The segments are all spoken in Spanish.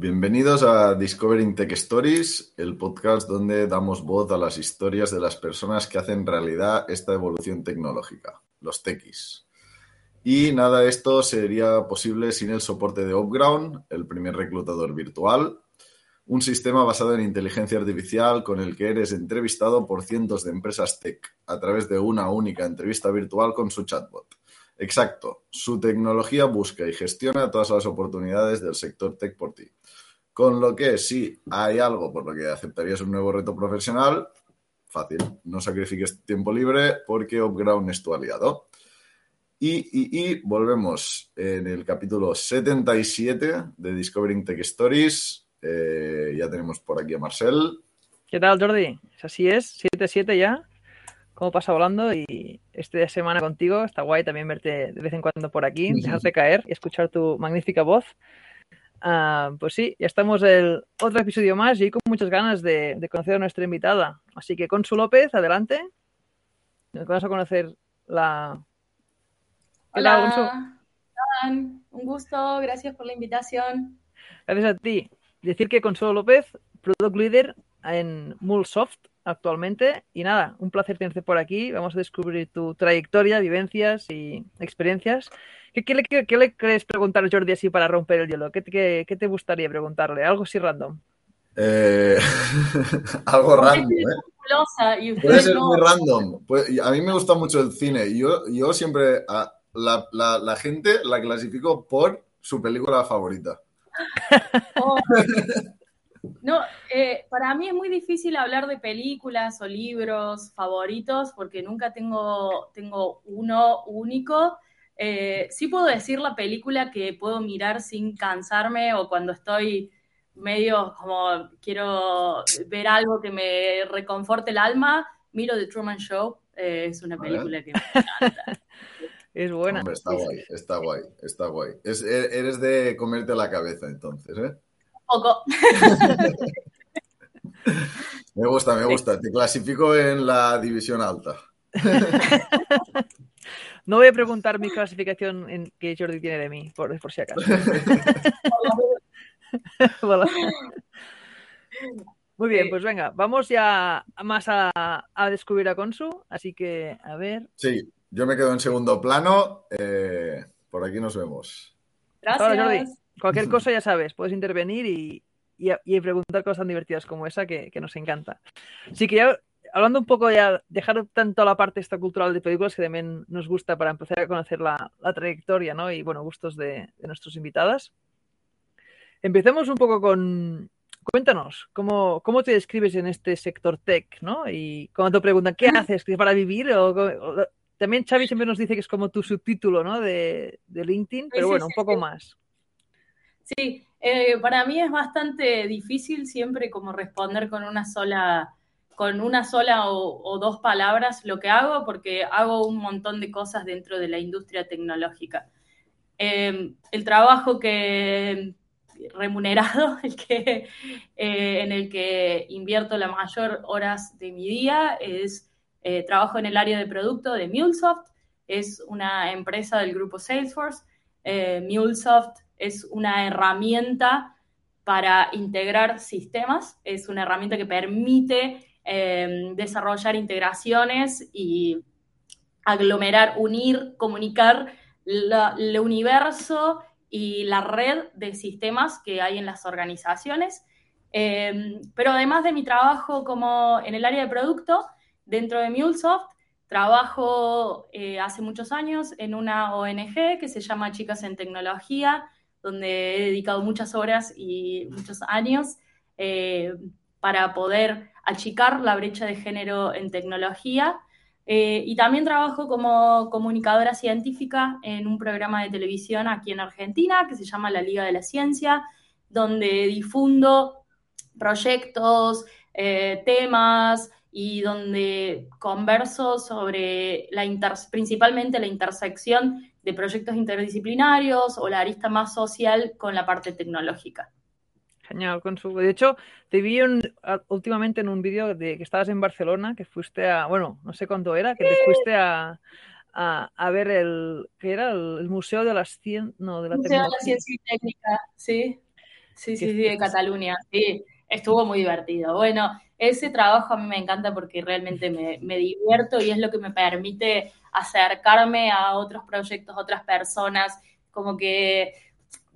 Bienvenidos a Discovering Tech Stories, el podcast donde damos voz a las historias de las personas que hacen realidad esta evolución tecnológica, los techis. Y nada de esto sería posible sin el soporte de Upground, el primer reclutador virtual, un sistema basado en inteligencia artificial con el que eres entrevistado por cientos de empresas tech a través de una única entrevista virtual con su chatbot. Exacto, su tecnología busca y gestiona todas las oportunidades del sector tech por ti. Con lo que si hay algo por lo que aceptarías un nuevo reto profesional, fácil, no sacrifiques tiempo libre porque Upground es tu aliado. Y, y, y volvemos en el capítulo 77 de Discovering Tech Stories. Eh, ya tenemos por aquí a Marcel. ¿Qué tal, Jordi? Así es, 7-7 ya. ¿Cómo pasa volando? Y esta semana contigo está guay también verte de vez en cuando por aquí, dejarte caer y escuchar tu magnífica voz. Uh, pues sí, ya estamos en otro episodio más y con muchas ganas de, de, conocer a nuestra invitada. Así que Consu López, adelante. Nos vamos a conocer la. Hola, un gusto, gracias por la invitación. Gracias a ti. Decir que Consuelo López, Product Leader en Mulsoft actualmente. Y nada, un placer tenerte por aquí. Vamos a descubrir tu trayectoria, vivencias y experiencias. ¿Qué, qué, le, qué le, quieres preguntar a Jordi así para romper el hielo? ¿Qué, qué, qué te gustaría preguntarle? Algo así random. Eh, algo random, ¿eh? Puede ser muy random. Pues, a mí me gusta mucho el cine. Yo, yo siempre a la, la, la gente la clasifico por su película favorita. Oh. No, eh, para mí es muy difícil hablar de películas o libros favoritos porque nunca tengo, tengo uno único. Eh, sí puedo decir la película que puedo mirar sin cansarme o cuando estoy medio como quiero ver algo que me reconforte el alma, miro The Truman Show. Eh, es una película que me encanta. Es buena. Hombre, está guay, está guay, está guay. Es, eres de comerte la cabeza entonces, ¿eh? Poco. me gusta, me gusta. Te clasifico en la división alta. No voy a preguntar mi clasificación en que Jordi tiene de mí, por, por si acaso. Muy bien, pues venga, vamos ya más a, a, descubrir a Consu, así que a ver. Sí, yo me quedo en segundo plano. Eh, por aquí nos vemos. Gracias. Hola, Jordi. Cualquier cosa ya sabes, puedes intervenir y, y, y preguntar cosas tan divertidas como esa que, que, nos encanta. Así que ya, hablando un poco ya, dejar tanto la parte esta cultural de películas que también nos gusta para empezar a conocer la, la trayectoria ¿no? y bueno, gustos de, de nuestros invitadas. Empecemos un poco con, Cuéntanos, ¿cómo, ¿cómo, te describes en este sector tech? ¿no? Y cuando te preguntan, ¿qué haces? ¿Qué para vivir? O, o, también Xavi siempre nos dice que es como tu subtítulo ¿no? de, de LinkedIn, pero sí, bueno, sí, un poco sí. más. Sí, eh, para mí es bastante difícil siempre como responder con una sola, con una sola o, dos palabras lo que hago, porque hago un montón de cosas dentro de la industria tecnológica. Eh, el trabajo que remunerado, el que, eh, en el que invierto la mayor horas de mi día, es trabajo en el área de producto de MuleSoft, es una empresa del grupo Salesforce. Eh, MuleSoft es una herramienta para integrar sistemas, es una herramienta que permite eh, desarrollar integraciones y aglomerar, unir, comunicar el universo y la red de sistemas que hay en las organizaciones. Eh, pero además de mi trabajo como en el área de producto, dentro de MuleSoft, trabajo eh, hace muchos años en una ONG que se llama Chicas en Tecnología, donde he dedicado muchas horas y muchos años eh, para poder achicar la brecha de género en tecnología. Eh, y también trabajo como comunicadora científica en un programa de televisión aquí en Argentina que se llama La Liga de la Ciencia, donde difundo proyectos, temas y donde converso sobre la principalmente la intersección de proyectos interdisciplinarios o la arista más social con la parte tecnológica. Genial, Consuelo. De hecho, te vi últimamente en un vídeo de que estabas en Barcelona, que fuiste a, bueno, no sé cuándo era, que te fuiste a, a, ver el, que era el, Museo de las Cien, no, de la Museo de la Ciencia y Técnica, sí, sí, sí, sí, de Cataluña, sí, estuvo muy divertido. Bueno, ese trabajo a mí me encanta porque realmente me, me divierto y es lo que me permite acercarme a otros proyectos, otras personas, como que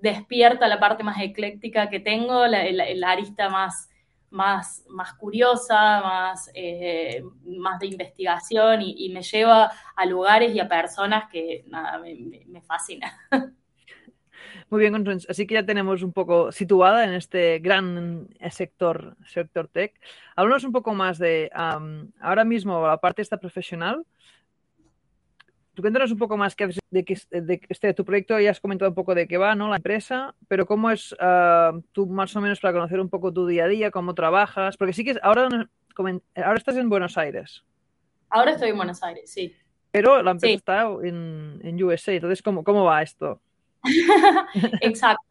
despierta la parte más ecléctica que tengo, la, arista más, más, más curiosa, más, eh, más de investigación y, me lleva a lugares y a personas que nada, me, me, fascina. Muy bien, así que ya tenemos un poco situada en este gran sector, sector tech. Háblanos un poco más de ahora mismo la parte esta profesional. Tú cuéntanos un poco más de, que, de este, tu proyecto, ya has comentado un poco de qué va, ¿no? La empresa, pero cómo es ah, tú más o menos para conocer un poco tu día a día, cómo trabajas, porque sí que ahora, ahora estás en Buenos Aires. Ahora estoy en Buenos Aires, sí. Pero la empresa está en, en, USA, entonces, ¿cómo, cómo va esto? Exacto.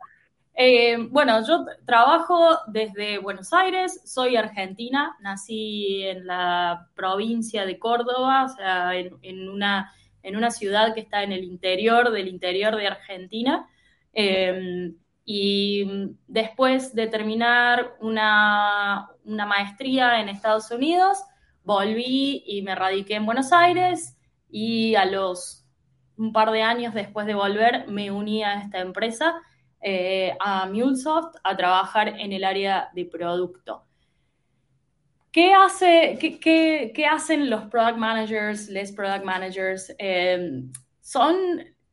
Eh, bueno, yo trabajo desde Buenos Aires, soy argentina, nací en la provincia de Córdoba, o sea, en una en una ciudad que está en el interior del interior de Argentina. Em, y después de terminar una, maestría en Estados Unidos, volví y me radiqué en Buenos Aires y a los un par de años después de volver me uní a esta empresa, eh, a MuleSoft, a trabajar en el área de producto. ¿Qué, hace, qué, hacen los product managers, les product managers? Em, son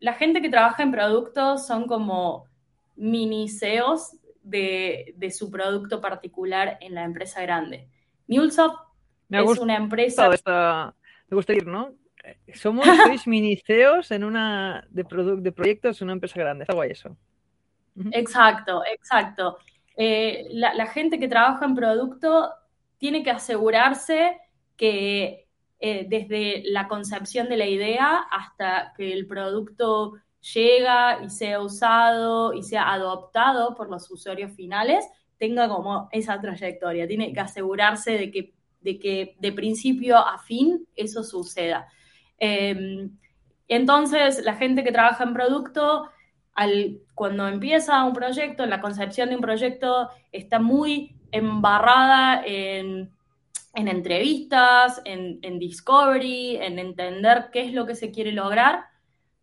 la gente que trabaja en productos, son como mini CEOs de, su producto particular en la empresa grande. MuleSoft es una empresa. me gusta ir, ¿no? Somos mini CEOs en una de, de proyectos en una empresa grande. Está guay eso. Exacto, exacto. Eh, la, la, gente que trabaja en producto tiene que asegurarse que eh, desde la concepción de la idea hasta que el producto llega y sea usado y sea adoptado por los usuarios finales, tenga como esa trayectoria. Tiene que asegurarse de que de, que de principio a fin eso suceda. Em, entonces, la gente que trabaja en producto, al, cuando empieza un proyecto, en la concepción de un proyecto, está muy embarrada en, entrevistas, en, discovery, en entender qué es lo que se quiere lograr.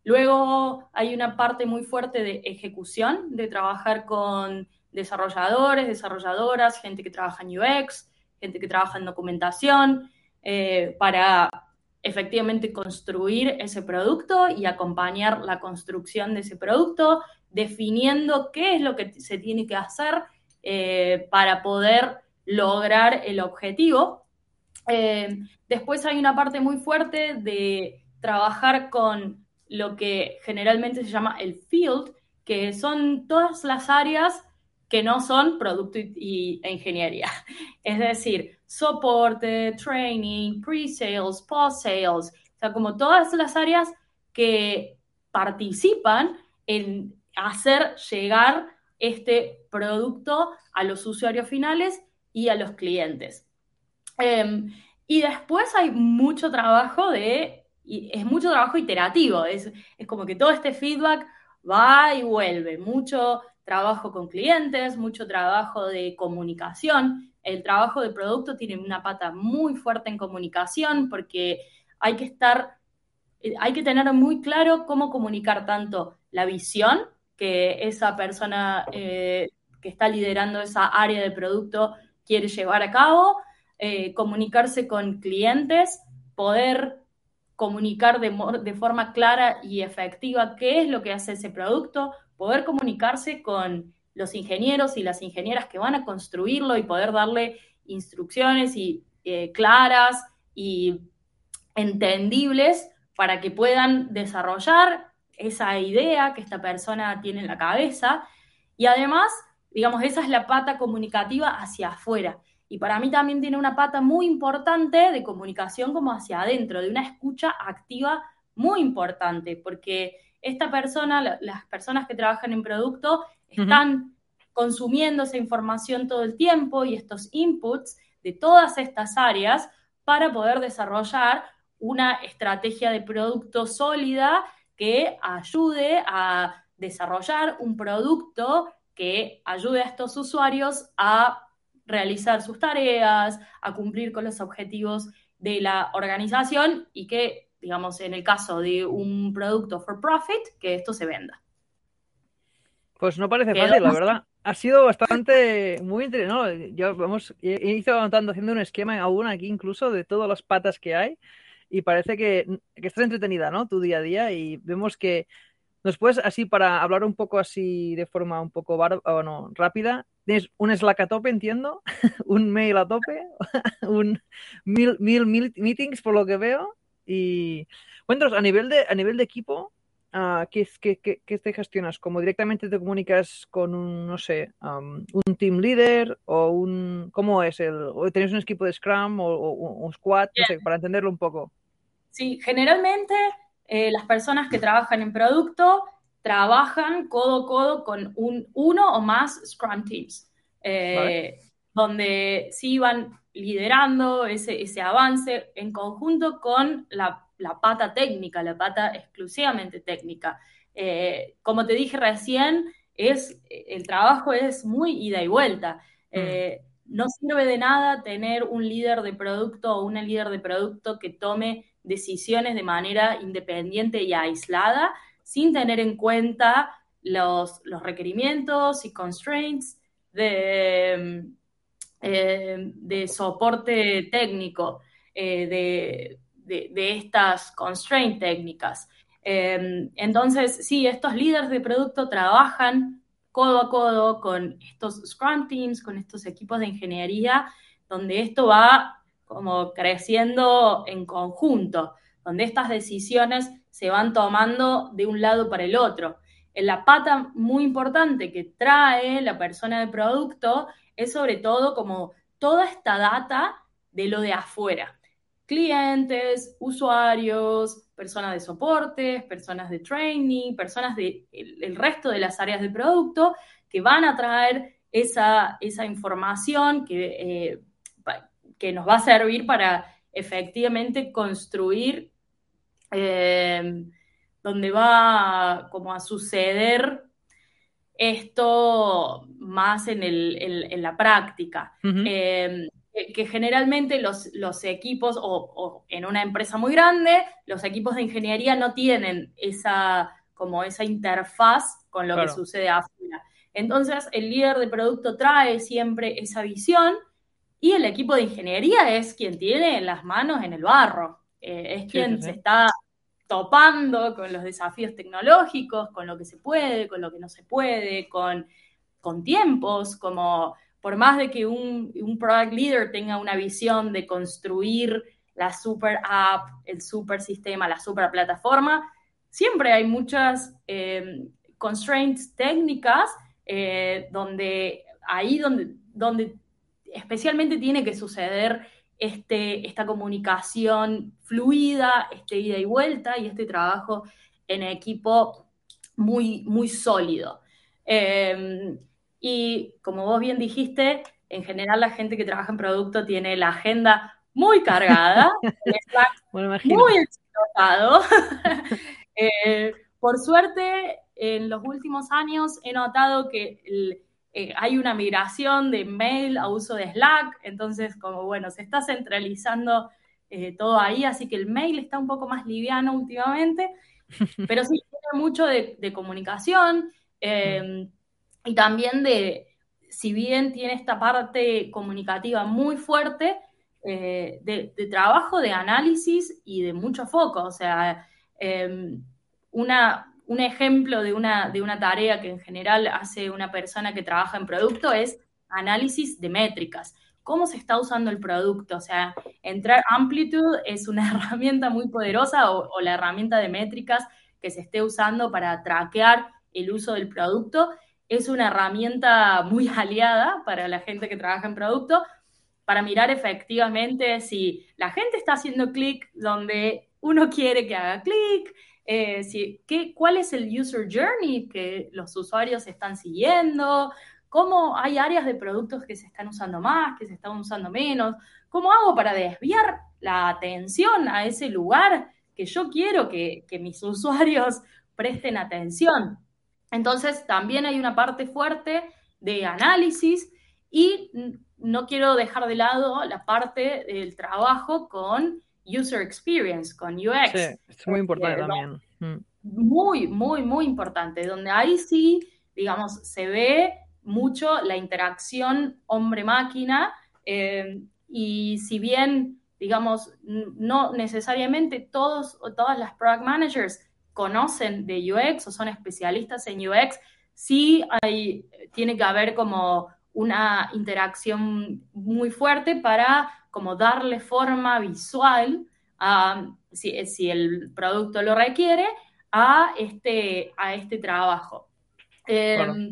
Luego hay una parte muy fuerte de ejecución, de trabajar con desarrolladores, desarrolladoras, gente que trabaja en UX, gente que trabaja en documentación, eh, para efectivamente construir ese producto y acompañar la construcción de ese producto, definiendo qué es lo que se tiene que hacer eh, para poder lograr el objetivo. Eh, después hay una parte muy fuerte de trabajar con lo que generalmente se llama el field, que son todas las áreas que no son producto y, e ingeniería. Es decir, soporte, training, pre-sales, post-sales, o sea, como todas las áreas que participan en hacer llegar este producto a los usuarios finales y a los clientes. Em, y después hay mucho trabajo de, es mucho trabajo iterativo, es, es como que todo este feedback va y vuelve, mucho trabajo con clientes, mucho trabajo de comunicación. El trabajo de producto tiene una pata muy fuerte en comunicación porque hay que estar, hay que tener muy claro cómo comunicar tanto la visión que esa persona eh, que está liderando esa área de producto quiere llevar a cabo, eh, comunicarse con clientes, poder comunicar de, de, forma clara y efectiva qué es lo que hace ese producto, poder comunicarse con los ingenieros y las ingenieras que van a construirlo y poder darle instrucciones y, eh, claras y entendibles para que puedan desarrollar esa idea que esta persona tiene en la cabeza y además digamos, esa es la pata comunicativa hacia afuera. Y para mí también tiene una pata muy importante de comunicación como hacia adentro, de una escucha activa muy importante, porque esta persona, las personas que trabajan en producto, están consumiendo esa información todo el tiempo y estos inputs de todas estas áreas para poder desarrollar una estrategia de producto sólida que ayude a desarrollar un producto que ayude a estos usuarios a realizar sus tareas, a cumplir con los objetivos de la organización y que, digamos, en el caso de un producto for profit, que esto se venda. Pues no parece fácil, la verdad. Ha sido bastante muy interesante. Yo vamos, he ido avanzando haciendo un esquema aún aquí incluso de todas las patas que hay y parece que, que estás entretenida, ¿no? Tu día a día y vemos que nos puedes así para hablar un poco así de forma un poco bar, no, rápida. Tienes un Slack a tope, entiendo, un mail a tope, un mil, mil, mil meetings por lo que veo y cuéntanos a nivel de a nivel de equipo uh, ¿qué, qué, qué, qué, te gestionas? ¿Como directamente te comunicas con un, no sé, um, un team leader o un, cómo es el, o tenéis un equipo de Scrum o, o un squad, no sé, para entenderlo un poco? Sí, generalmente eh, las personas que trabajan en producto trabajan codo a codo con un, uno o más Scrum Teams, eh, vale. donde sí van liderando ese, ese avance en conjunto con la la pata técnica, la pata exclusivamente técnica. Eh, como te dije recién, es, el trabajo es muy ida y vuelta. Mm. Eh, no sirve de nada tener un líder de producto o una líder de producto que tome decisiones de manera independiente y aislada sin tener en cuenta los, los requerimientos y constraints de, eh, de soporte técnico, eh, de, de, estas constraint técnicas. Eh, entonces, sí, estos líderes de producto trabajan codo a codo con estos Scrum Teams, con estos equipos de ingeniería, donde esto va como creciendo en conjunto, donde estas decisiones se van tomando de un lado para el otro. En la pata muy importante que trae la persona de producto es sobre todo como toda esta data de lo de afuera clientes, usuarios, personas de soporte, personas de training, personas del de el resto de las áreas de producto que van a traer esa, esa información que, eh, que, nos va a servir para efectivamente construir eh, donde va como a suceder esto más en, el, en, en la práctica. Uh -huh. eh, que generalmente los, los equipos, o, o, en una empresa muy grande, los equipos de ingeniería no tienen esa, como esa interfaz con lo claro. que sucede afuera. Entonces, el líder de producto trae siempre esa visión y el equipo de ingeniería es quien tiene las manos en el barro, eh, es quien sí, sí, se está topando con los desafíos tecnológicos, con lo que se puede, con lo que no se puede, con, con tiempos, como por más de que un, product leader tenga una visión de construir la super app, el super sistema, la super plataforma, siempre hay muchas eh, constraints técnicas eh, donde ahí donde, donde especialmente tiene que suceder este, esta comunicación fluida, este ida y vuelta y este trabajo en equipo muy, muy sólido. Eh, y como vos bien dijiste, en general la gente que trabaja en producto tiene la agenda muy cargada, muy explotado. eh, por suerte, en los últimos años he notado que el, eh, hay una migración de mail a uso de Slack, entonces como bueno, se está centralizando eh, todo ahí, así que el mail está un poco más liviano últimamente, pero sí tiene mucho de, de comunicación. Eh, y también de, si bien tiene esta parte comunicativa muy fuerte, eh, de, trabajo, de análisis y de mucho foco. O sea, eh, una, un ejemplo de una, de una tarea que en general hace una persona que trabaja en producto es análisis de métricas. ¿Cómo se está usando el producto? O sea, entrar Amplitude es una herramienta muy poderosa o, o la herramienta de métricas que se esté usando para traquear el uso del producto es una herramienta muy aliada para la gente que trabaja en producto, para mirar efectivamente si la gente está haciendo clic donde uno quiere que haga clic, eh, si, qué, cuál es el user journey que los usuarios están siguiendo, cómo hay áreas de productos que se están usando más, que se están usando menos, cómo hago para desviar la atención a ese lugar que yo quiero que, que mis usuarios presten atención. Entonces, también hay una parte fuerte de análisis y no quiero dejar de lado la parte del trabajo con user experience, con UX. Sí, es muy importante también. Mm. Muy, muy, muy importante, donde ahí sí, digamos, se ve mucho la interacción hombre-máquina eh, y si bien, digamos, no necesariamente todos o todas las product managers conocen de UX o son especialistas en UX, sí hay, tiene que haber como una interacción muy fuerte para como darle forma visual, a, si, el producto lo requiere, a este, a este trabajo. Em,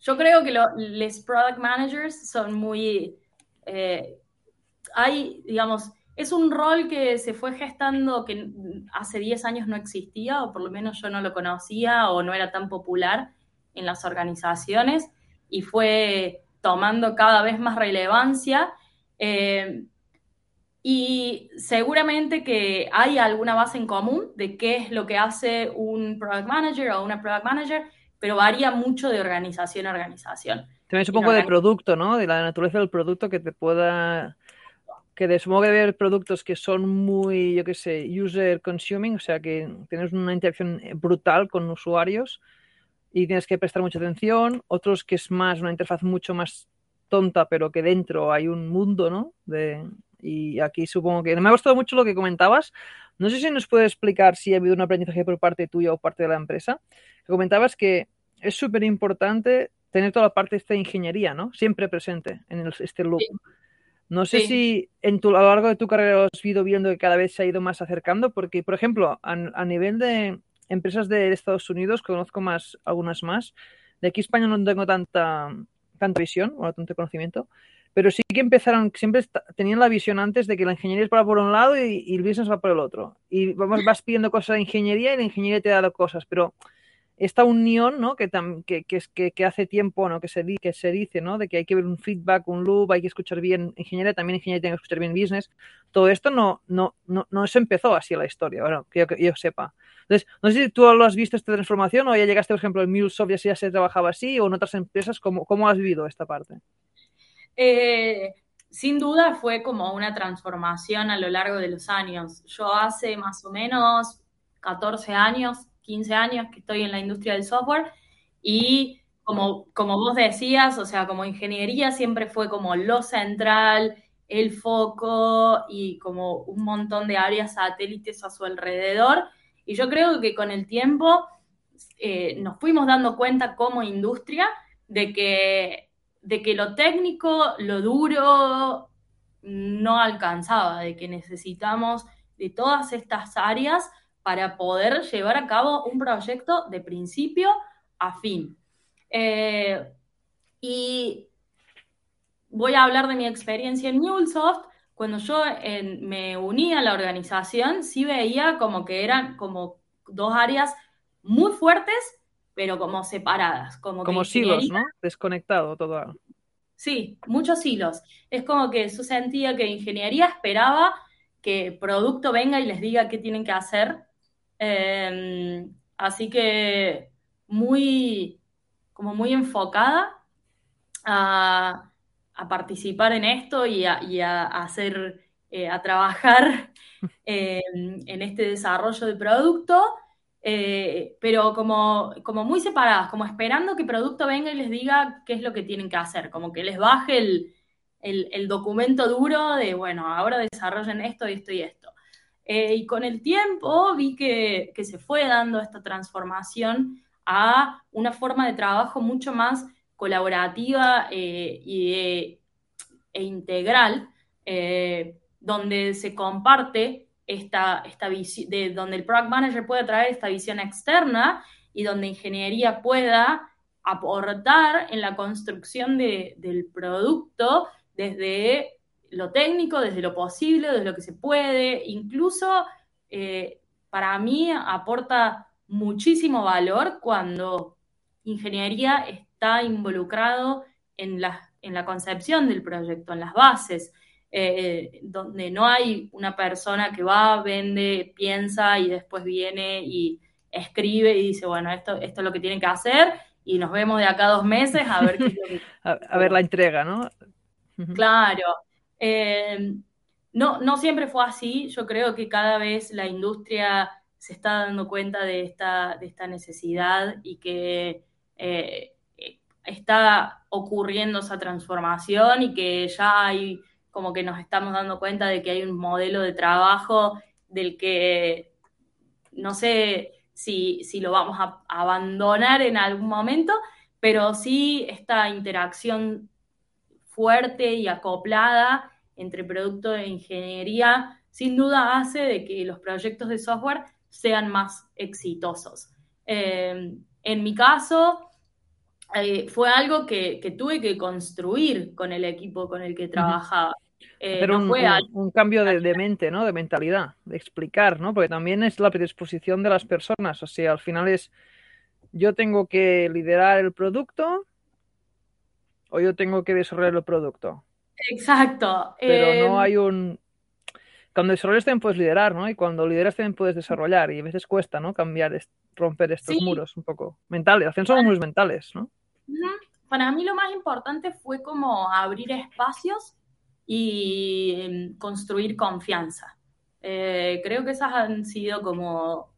yo creo que los product managers son muy... Eh, hay, digamos, es un rol que se fue gestando que hace 10 años no existía, o por lo menos yo no lo conocía, o no era tan popular en las organizaciones, y fue tomando cada vez más relevancia. Eh, y seguramente que hay alguna base en común de qué es lo que hace un product manager o una product manager, pero varía mucho de organización a organización. También supongo de producto, ¿no? De la naturaleza del producto que te pueda que de supongo que debe haber productos que son muy, yo qué sé, user consuming, o sea que tienes una interacción brutal con usuarios y tienes que prestar mucha atención, otros que es más una interfaz mucho más tonta, pero que dentro hay un mundo, ¿no? De, y aquí supongo que me ha gustado mucho lo que comentabas. No sé si nos puedes explicar si ha habido un aprendizaje por parte tuya o parte de la empresa. Comentabas que es súper importante tener toda la parte de esta ingeniería, ¿no? Siempre presente en este loop. No sé si en tu, a lo largo de tu carrera has ido viendo que cada vez se ha ido más acercando, porque, por ejemplo, a nivel de, empresas de Estados Unidos, conozco más, algunas más. De aquí España no tengo tanta, tanta visión o tanto conocimiento, pero sí que empezaron, siempre tenían la visión antes de que la ingeniería es para por un lado y, el business va por el otro. Y vamos, vas pidiendo cosas de ingeniería y la ingeniería te da cosas, pero esta unión, ¿no? Que, que, que, que, hace tiempo, ¿no? Que se, que se dice, ¿no? De que hay que ver un feedback, un loop, hay que escuchar bien ingeniería, también ingeniería tiene que escuchar bien business. Todo esto no, no, no, no se empezó así la historia, bueno, que yo, sepa. Entonces, no sé si tú lo has visto esta transformación o ya llegaste, por ejemplo, en MuleSoft y ya se trabajaba así o en otras empresas, ¿cómo, cómo has vivido esta parte? Eh, sin duda fue como una transformación a lo largo de los años. Yo hace más o menos 14 años 15 años que estoy en la industria del software y como, como vos decías, o sea, como ingeniería siempre fue como lo central, el foco y como un montón de áreas satélites a su alrededor. Y yo creo que con el tiempo eh, nos fuimos dando cuenta como industria de que, de que lo técnico, lo duro, no alcanzaba, de que necesitamos de todas estas áreas para poder llevar a cabo un proyecto de principio a fin. Eh, y voy a hablar de mi experiencia en MuleSoft. Cuando yo me uní a la organización, sí veía como que eran como dos áreas muy fuertes, pero como separadas. Como, como silos, ¿no? Desconectado todo. Sí, muchos hilos. Es como que yo sentía que ingeniería esperaba que producto venga y les diga qué tienen que hacer Em, así que muy, como muy enfocada a, participar en esto y a, hacer, eh, a trabajar en este desarrollo de producto, eh, pero como, como muy separadas, como esperando que producto venga y les diga qué es lo que tienen que hacer, como que les baje el, el documento duro de, bueno, ahora desarrollen esto, esto y esto. Eh, y con el tiempo vi que, se fue dando esta transformación a una forma de trabajo mucho más colaborativa eh, e integral, eh, donde se comparte esta, esta visión, donde el product manager puede traer esta visión externa y donde ingeniería pueda aportar en la construcción del producto desde lo técnico, desde lo posible, desde lo que se puede, incluso eh, para mí aporta muchísimo valor cuando ingeniería está involucrado en la, en la concepción del proyecto, en las bases, eh, donde no hay una persona que va, vende, piensa y después viene y escribe y dice, bueno, esto, esto es lo que tienen que hacer y nos vemos de acá a dos meses a ver qué es lo que... a, ver la entrega, ¿no? Claro. Eh, no, no siempre fue así. Yo creo que cada vez la industria se está dando cuenta de esta, de esta necesidad y que eh, está ocurriendo esa transformación y que ya hay como que nos estamos dando cuenta de que hay un modelo de trabajo del que no sé si, si lo vamos a abandonar en algún momento, pero sí esta interacción fuerte y acoplada entre producto e ingeniería, sin duda hace de que los proyectos de software sean más exitosos. Eh, en mi caso, eh, fue algo que, tuve que construir con el equipo con el que trabajaba. Eh, un, fue un, cambio de, de, mente, ¿no? De mentalidad, de explicar, ¿no? Porque también es la predisposición de las personas. O sea, al final es yo tengo que liderar el producto o yo tengo que desarrollar el producto. Exacto. Pero no em, hay un... Cuando desarrollas también puedes liderar, ¿no? Y cuando lideras también puedes desarrollar. Y a veces cuesta, ¿no? Cambiar, romper estos muros un poco mentales. Al final son muros mentales, ¿no? Para mí lo más importante fue como abrir espacios y em, construir confianza. Eh, creo que esas han sido como,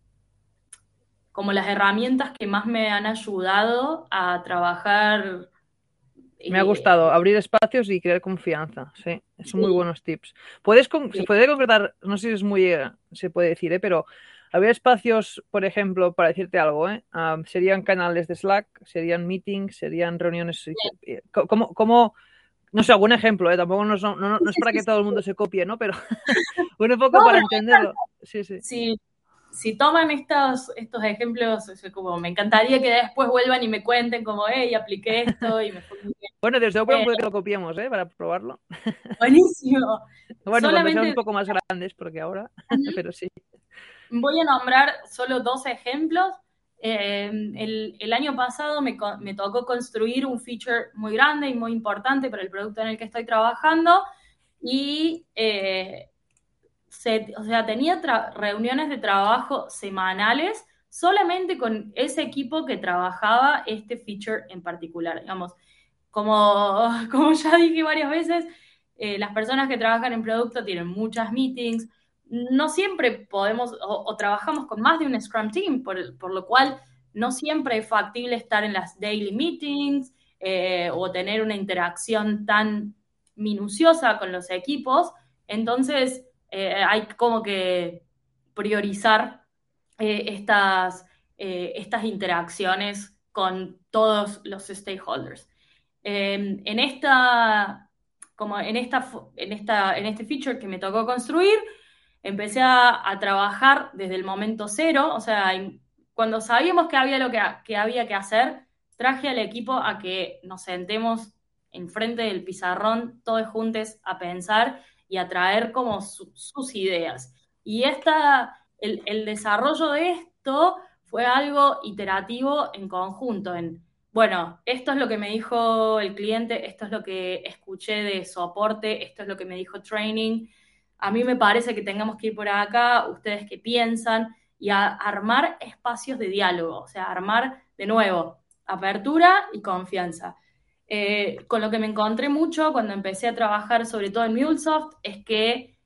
como las herramientas que más me han ayudado a trabajar me ha gustado abrir espacios y crear confianza, sí, son muy buenos tips. ¿Puedes Se puede concretar, no sé si es muy, eh, se puede decir, ¿eh? pero había espacios, por ejemplo, para decirte algo, ¿eh? Serían canales de Slack, serían meetings, serían reuniones. ¿Cómo, cómo, no sé, algún ejemplo, ¿eh? tampoco no, es para que todo el mundo se copie, ¿no? Pero un poco para entenderlo. Sí, sí. Sí, si toman estos, estos ejemplos, como me encantaría que después vuelvan y me cuenten como, hey, apliqué esto y me fue bien. Bueno, desde luego puede que lo copiemos, ¿eh? Para probarlo. Buenísimo. bueno, Solamente... un poco más grandes, porque ahora, pero sí. Voy a nombrar solo dos ejemplos. Eh, el, el, año pasado me, me, tocó construir un feature muy grande y muy importante para el producto en el que estoy trabajando y eh, o sea, tenía reuniones de trabajo semanales solamente con ese equipo que trabajaba este feature en particular. Digamos, como, como ya dije varias veces, eh, las personas que trabajan en producto tienen muchas meetings, no siempre podemos o, trabajamos con más de un Scrum Team, por, lo cual no siempre es factible estar en las daily meetings eh, o tener una interacción tan minuciosa con los equipos. Entonces, eh, hay como que priorizar eh, estas, eh, estas interacciones con todos los stakeholders. Em, en esta, como en esta, en esta, en este feature que me tocó construir, empecé a, trabajar desde el momento cero, o sea, cuando sabíamos que había lo que, que había que hacer, traje al equipo a que nos sentemos enfrente del pizarrón todos juntos a pensar y atraer como sus ideas. Y esta, el, desarrollo de esto fue algo iterativo en conjunto, en, bueno, esto es lo que me dijo el cliente, esto es lo que escuché de soporte, esto es lo que me dijo training, a mí me parece que tengamos que ir por acá, ustedes qué piensan, y armar espacios de diálogo, o sea, armar de nuevo apertura y confianza. Eh, con lo que me encontré mucho cuando empecé a trabajar, sobre todo en MuleSoft, es que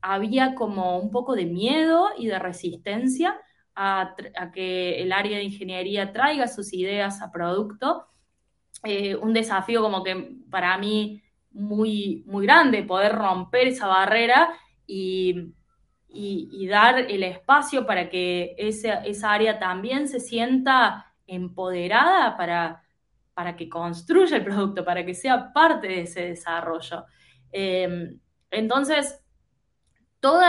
había como un poco de miedo y de resistencia a, que el área de ingeniería traiga sus ideas a producto. Eh, un desafío como que para mí muy, muy grande, poder romper esa barrera y, dar el espacio para que esa área también se sienta empoderada para para que construya el producto, para que sea parte de ese desarrollo. Em, entonces, todo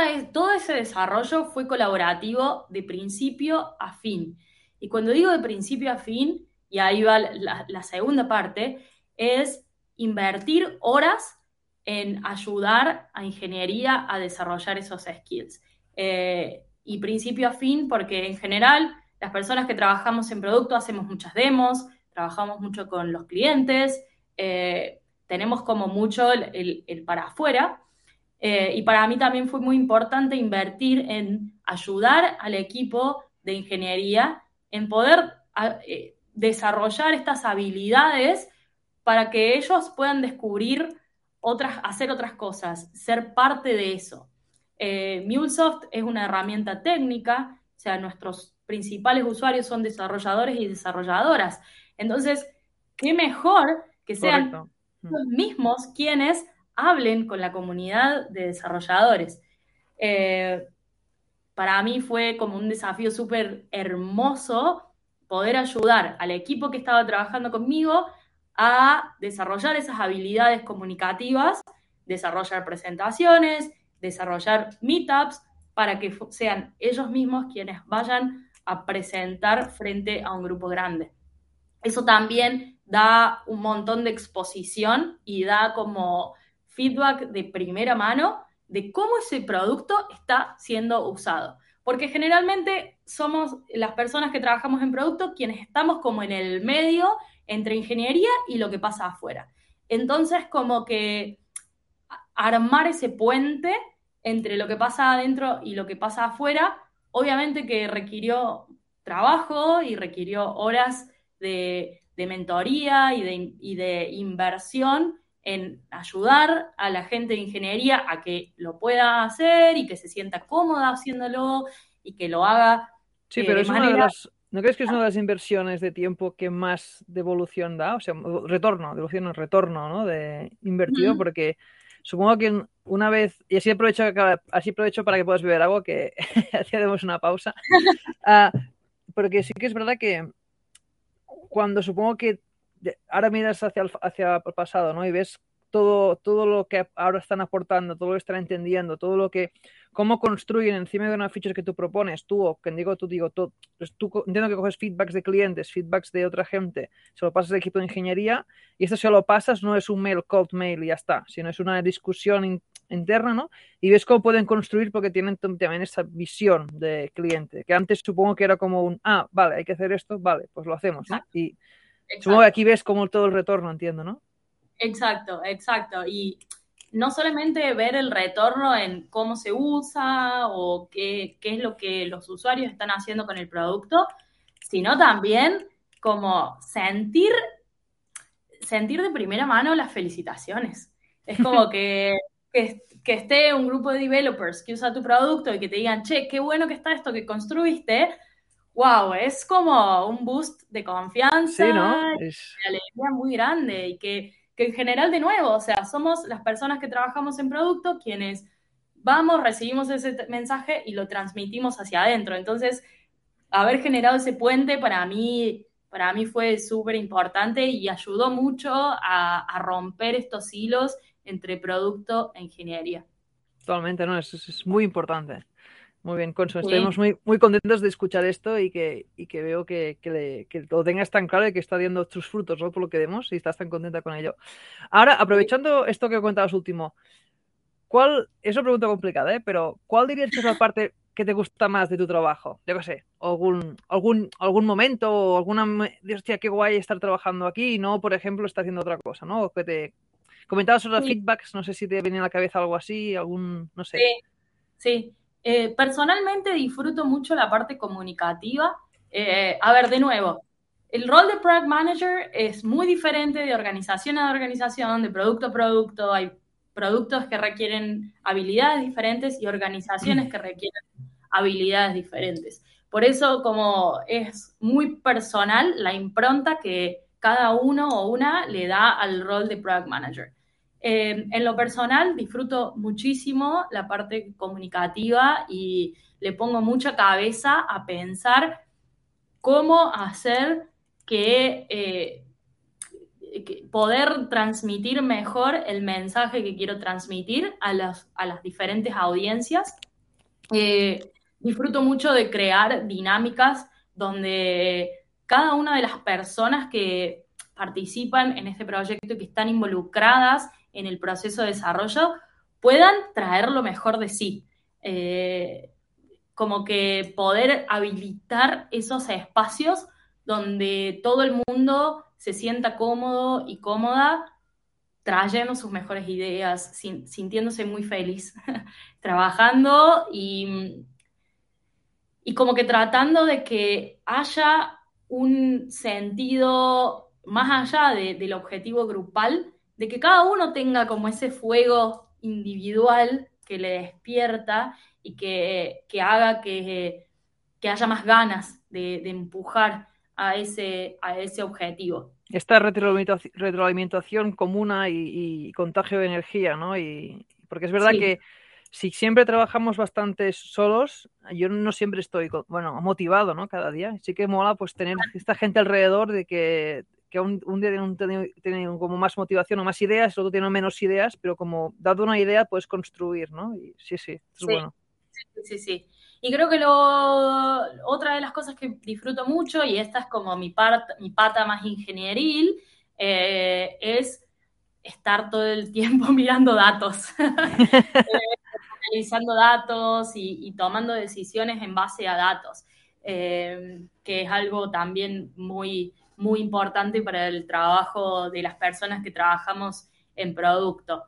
ese desarrollo fue colaborativo de principio a fin. Y cuando digo de principio a fin, y ahí va la, segunda parte, es invertir horas en ayudar a ingeniería a desarrollar esos skills. Eh, y principio a fin, porque en general las personas que trabajamos en producto hacemos muchas demos, trabajamos mucho con los clientes, eh, tenemos como mucho el, para afuera. Eh, y para mí también fue muy importante invertir en ayudar al equipo de ingeniería en poder eh, desarrollar estas habilidades para que ellos puedan descubrir otras, hacer otras cosas, ser parte de eso. MuleSoft es una herramienta técnica, o sea, nuestros principales usuarios son desarrolladores y desarrolladoras. Entonces, qué mejor que sean los mismos quienes hablen con la comunidad de desarrolladores. Eh, para mí fue como un desafío súper hermoso poder ayudar al equipo que estaba trabajando conmigo a desarrollar esas habilidades comunicativas, desarrollar presentaciones, desarrollar meetups, para que sean ellos mismos quienes vayan a presentar frente a un grupo grande. Eso también da un montón de exposición y da como feedback de primera mano de cómo ese producto está siendo usado. Porque generalmente somos las personas que trabajamos en producto quienes estamos como en el medio entre ingeniería y lo que pasa afuera. Entonces, como que armar ese puente entre lo que pasa adentro y lo que pasa afuera, obviamente que requirió trabajo y requirió horas de, mentoría y de, de, inversión en ayudar a la gente de ingeniería a que lo pueda hacer y que se sienta cómoda haciéndolo y que lo haga. Sí, pero es una de las, ¿no crees que es una de las inversiones de tiempo que más devolución da? O sea, retorno, devolución retorno, ¿no? De invertido, porque supongo que una vez, y así aprovecho, así aprovecho para que puedas beber algo, que hacemos una pausa, uh, porque sí que es verdad que cuando supongo que ahora miras hacia el, hacia el pasado, ¿no? Y ves todo, todo lo que ahora están aportando, todo lo que están entendiendo, todo lo que, cómo construyen encima de una feature que tú propones, tú o que digo, tú digo, tú, pues tú entiendo que coges feedbacks de clientes, feedbacks de otra gente, se lo pasas al equipo de ingeniería y esto se lo pasas, no es un mail, cold mail y ya está, sino es una discusión interna, ¿no? Y ves cómo pueden construir porque tienen también esa visión de cliente, que antes supongo que era como un, ah, vale, hay que hacer esto, vale, pues lo hacemos, ¿no? Y supongo que aquí ves como todo el retorno, entiendo, ¿no? Exacto, exacto. Y no solamente ver el retorno en cómo se usa o qué, es lo que los usuarios están haciendo con el producto, sino también como sentir, sentir de primera mano las felicitaciones. Es como que, que, que, esté un grupo de developers que usa tu producto y que te digan, che, qué bueno que está esto que construiste. Wow, es como un boost de confianza, sí, ¿no? de alegría muy grande y que que en general, de nuevo, o sea, somos las personas que trabajamos en producto quienes vamos, recibimos ese mensaje y lo transmitimos hacia adentro. Entonces, haber generado ese puente para mí, para mí fue súper importante y ayudó mucho a, romper estos hilos entre producto e ingeniería. Totalmente, ¿no? Eso es muy importante. Muy bien, Consuelo. Estamos muy, muy contentos de escuchar esto y que, y que veo que, que, lo tengas tan claro y que está dando sus frutos ¿no? por lo que vemos y estás tan contenta con ello. Ahora, aprovechando esto que comentabas último, ¿cuál, es una pregunta complicada, ¿eh? pero ¿cuál dirías que es la parte que te gusta más de tu trabajo? Yo qué sé, algún, algún, algún momento o alguna, hostia, qué guay estar trabajando aquí y no, por ejemplo, estar haciendo otra cosa, ¿no? que te comentabas sobre feedbacks, no sé si te viene a la cabeza algo así, algún, no sé. Sí, sí. Eh, personalmente disfruto mucho la parte comunicativa. Eh, a ver, de nuevo, el rol de Product Manager es muy diferente de organización a organización, de producto a producto. Hay productos que requieren habilidades diferentes y organizaciones que requieren habilidades diferentes. Por eso, como es muy personal la impronta que cada uno o una le da al rol de Product Manager. Eh, en lo personal, disfruto muchísimo la parte comunicativa y le pongo mucha cabeza a pensar cómo hacer que, eh, poder transmitir mejor el mensaje que quiero transmitir a las, a las diferentes audiencias. Eh, disfruto mucho de crear dinámicas donde cada una de las personas que participan en este proyecto y que están involucradas en el proceso de desarrollo puedan traer lo mejor de sí. Eh, como que poder habilitar esos espacios donde todo el mundo se sienta cómodo y cómoda trayendo sus mejores ideas, sintiéndose muy feliz, trabajando y, y como que tratando de que haya un sentido más allá del objetivo grupal, de que cada uno tenga como ese fuego individual que le despierta y que, haga que, haya más ganas de, empujar a ese, a ese objetivo. Esta retroalimentación, comuna y, contagio de energía, ¿no? Y, porque es verdad que si siempre trabajamos bastante solos, yo no siempre estoy, bueno, motivado, ¿no? Cada día. Sí que mola pues tener esta gente alrededor de que, un, día tienen, como más motivación o más ideas, el otro tiene menos ideas, pero como dado una idea puedes construir, ¿no? Y sí, sí, es bueno. Sí, sí, sí. Y creo que lo, otra de las cosas que disfruto mucho, y esta es como mi, mi pata más ingenieril, eh, es estar todo el tiempo mirando datos, eh, analizando datos y, tomando decisiones en base a datos, eh, que es algo también muy, muy importante para el trabajo de las personas que trabajamos en producto.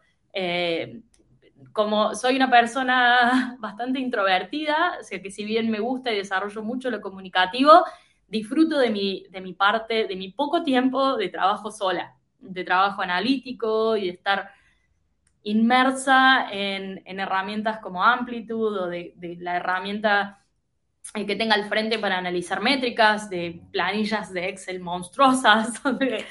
Como soy una persona bastante introvertida, o sea que si bien me gusta y desarrollo mucho lo comunicativo, disfruto de mi, de mi parte, de mi poco tiempo de trabajo sola, de trabajo analítico y de estar inmersa en, herramientas como Amplitude o de, la herramienta eh, que tenga al frente para analizar métricas, de planillas de Excel monstruosas, donde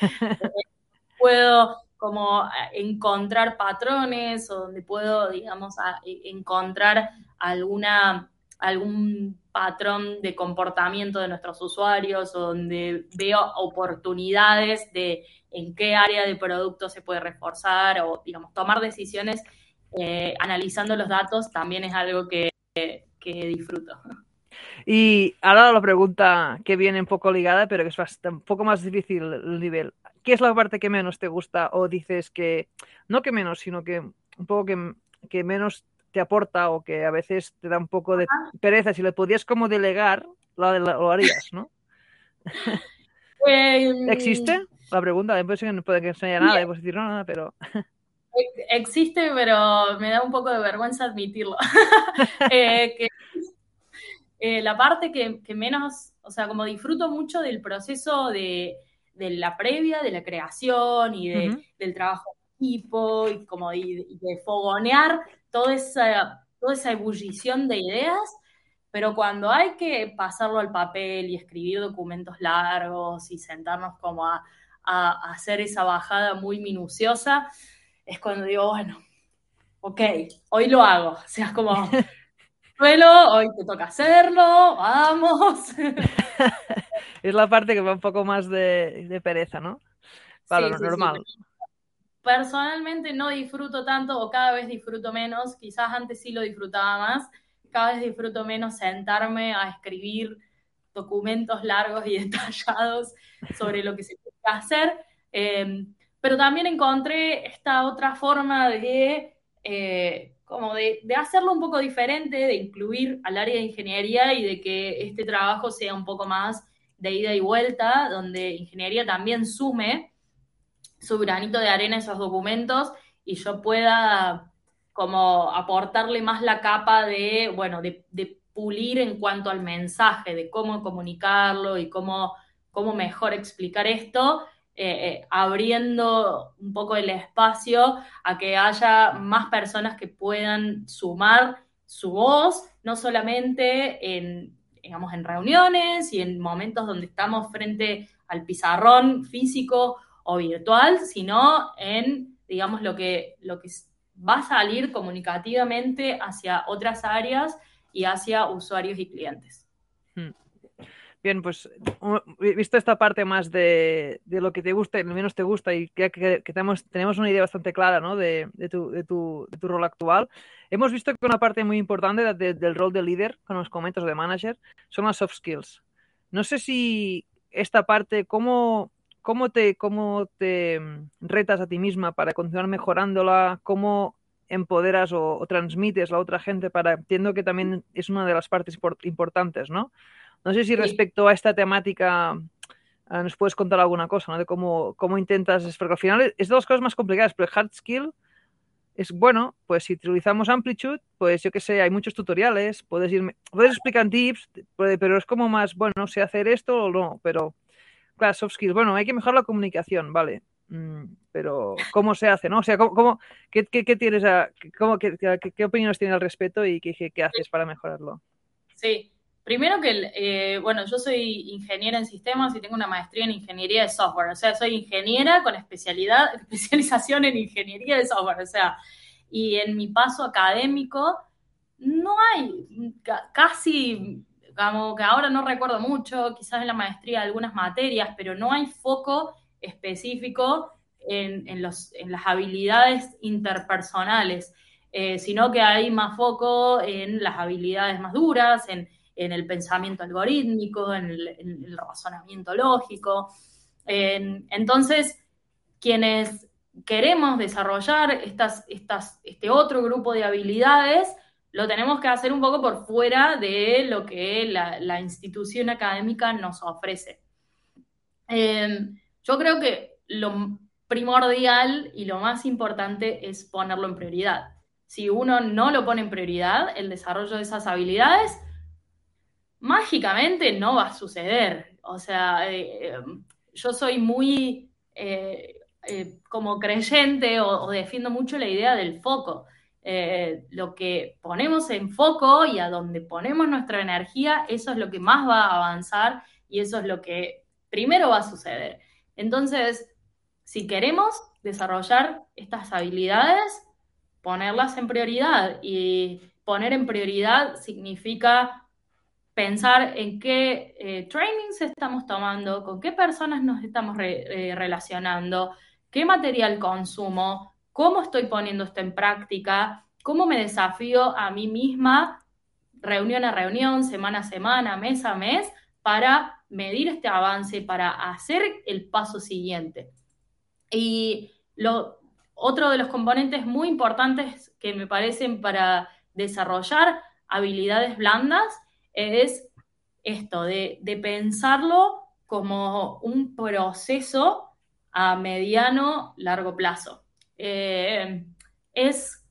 puedo como eh, encontrar patrones o donde puedo, digamos, e, encontrar alguna, algún patrón de comportamiento de nuestros usuarios o donde veo oportunidades de en qué área de producto se puede reforzar o, digamos, tomar decisiones eh, analizando los datos también es algo que, que disfruto. Y ahora la pregunta que viene un poco ligada, pero que es un poco más difícil el nivel. ¿qué es la parte que menos te gusta o dices que, no que menos, sino que un poco que, menos te aporta o que a veces te da un poco de pereza? Si le podías como delegar, lo, harías, ¿no? Em, ¿Existe? La pregunta, después no puede que enseñar nada, puedes decir no, nada, pero... Existe, pero me da un poco de vergüenza admitirlo. Eh, eh, la parte que, menos, o sea, como disfruto mucho del proceso de, de la previa, de la creación y del trabajo de equipo y como de, fogonear toda esa, toda esa ebullición de ideas, pero cuando hay que pasarlo al papel y escribir documentos largos y sentarnos como a, hacer esa bajada muy minuciosa, es cuando digo, bueno, ok, hoy lo hago. O sea, como, suelo, hoy te toca hacerlo, vamos. es la parte que va un poco más de, pereza, ¿no? Para lo normal. Personalmente no disfruto tanto o cada vez disfruto menos, quizás antes sí lo disfrutaba más, cada vez disfruto menos sentarme a escribir documentos largos y detallados sobre lo que se que hacer. Em, pero también encontré esta otra forma de, eh, como de, de, hacerlo un poco diferente, de incluir al área de ingeniería y de que este trabajo sea un poco más de ida y vuelta, donde ingeniería también sume su granito de arena a esos documentos y yo pueda como aportarle más la capa de, bueno, de, pulir en cuanto al mensaje, de cómo comunicarlo y cómo, cómo mejor explicar esto, eh, eh, abriendo un poco el espacio a que haya más personas que puedan sumar su voz, no solamente en, digamos, en reuniones y en momentos donde estamos frente al pizarrón físico o virtual, sino en, digamos, lo que, lo que va a salir comunicativamente hacia otras áreas y hacia usuarios y clientes. Bien, pues visto esta parte más de, lo que te gusta y lo menos te gusta y que, que, tenemos, tenemos, una idea bastante clara ¿no? de, de, tu, de, tu, rol actual, hemos visto que una parte muy importante del rol de líder, con los comentos de manager, son las soft skills. No sé si esta parte, ¿cómo, cómo, te, cómo te retas a ti misma para continuar mejorándola? ¿Cómo empoderas o, transmites a la otra gente para, entiendo que también es una de las partes importantes, ¿no? No sé si respecto a esta temática ah, nos puedes contar alguna cosa, ¿no? De cómo, cómo intentas, porque al final es de las cosas más complicadas, pero el hard skill es bueno, pues si utilizamos Amplitude, pues yo que sé, hay muchos tutoriales, puedes irme, puedes explicar tips, pero es como más, bueno, sé hacer esto o no, pero claro, soft skills, bueno, hay que mejorar la comunicación, vale, mm, pero ¿cómo se hace, no? O sea, ¿cómo, qué, tienes a, cómo, qué, qué, opiniones tienes al respecto y qué, qué haces para mejorarlo? Sí, Primero que, eh, bueno, yo soy ingeniera en sistemas y tengo una maestría en ingeniería de software, o sea, soy ingeniera con especialidad, especialización en ingeniería de software, o sea, y en mi paso académico no hay casi, como que ahora no recuerdo mucho, quizás en la maestría algunas materias, pero no hay foco específico en, los, en las habilidades interpersonales, eh, sino que hay más foco en las habilidades más duras, en en el pensamiento algorítmico, en el, razonamiento lógico. entonces, quienes queremos desarrollar estas, estas, este otro grupo de habilidades, lo tenemos que hacer un poco por fuera de lo que la, institución académica nos ofrece. Em, yo creo que lo primordial y lo más importante es ponerlo en prioridad. Si uno no lo pone en prioridad, el desarrollo de esas habilidades, mágicamente no va a suceder. O sea, eh, yo soy muy eh, eh, como creyente o, defiendo mucho la idea del foco. lo que ponemos en foco y a donde ponemos nuestra energía, eso es lo que más va a avanzar y eso es lo que primero va a suceder. Entonces, si queremos desarrollar estas habilidades, ponerlas en prioridad y poner en prioridad significa pensar en qué eh, trainings estamos tomando, con qué personas nos estamos eh, relacionando, qué material consumo, cómo estoy poniendo esto en práctica, cómo me desafío a mí misma, reunión a reunión, semana a semana, mes a mes, para medir este avance, para hacer el paso siguiente. Y otro de los componentes muy importantes que me parecen para desarrollar habilidades blandas es esto, de, pensarlo como un proceso a mediano, largo plazo. Eh, es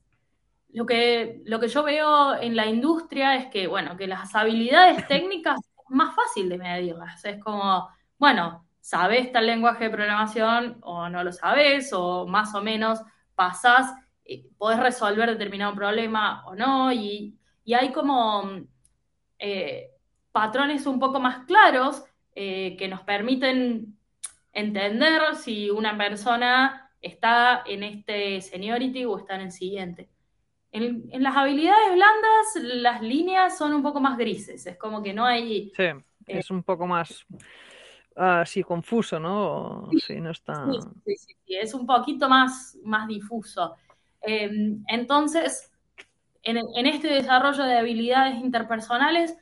lo que, lo que yo veo en la industria es que, bueno, que las habilidades técnicas es más fácil de medirlas. Es como, bueno, sabes tal lenguaje de programación o no lo sabes, o más o menos pasás, eh, podés resolver determinado problema o no, y hay como eh, patrones un poco más claros eh, que nos permiten entender si una persona está en este seniority o está en el siguiente. En, las habilidades blandas, las líneas son un poco más grises, es como que no hay... Sí, eh, es un poco más así confuso, ¿no? Sí, no está... Sí, sí, sí, es un poquito más, más difuso. entonces, en, este desarrollo de habilidades interpersonales,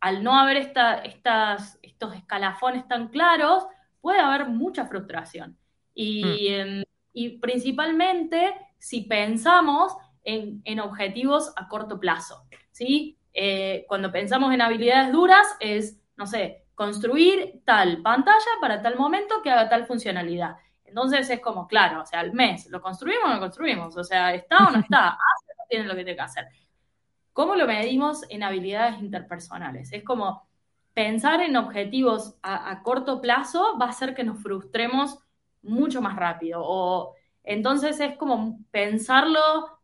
al no haber estas, estos escalafones tan claros, puede haber mucha frustración. Y, hmm. em, principalmente si pensamos en, objetivos a corto plazo. ¿sí? Eh, cuando pensamos en habilidades duras es, no sé, construir tal pantalla para tal momento que haga tal funcionalidad. Entonces es como, claro, o sea, al mes, ¿lo construimos o no lo construimos? O sea, ¿está o no está? Tiene lo que tiene que hacer. ¿Cómo lo medimos en habilidades interpersonales? Es como pensar en objetivos a, corto plazo va a hacer que nos frustremos mucho más rápido. O entonces es como pensarlo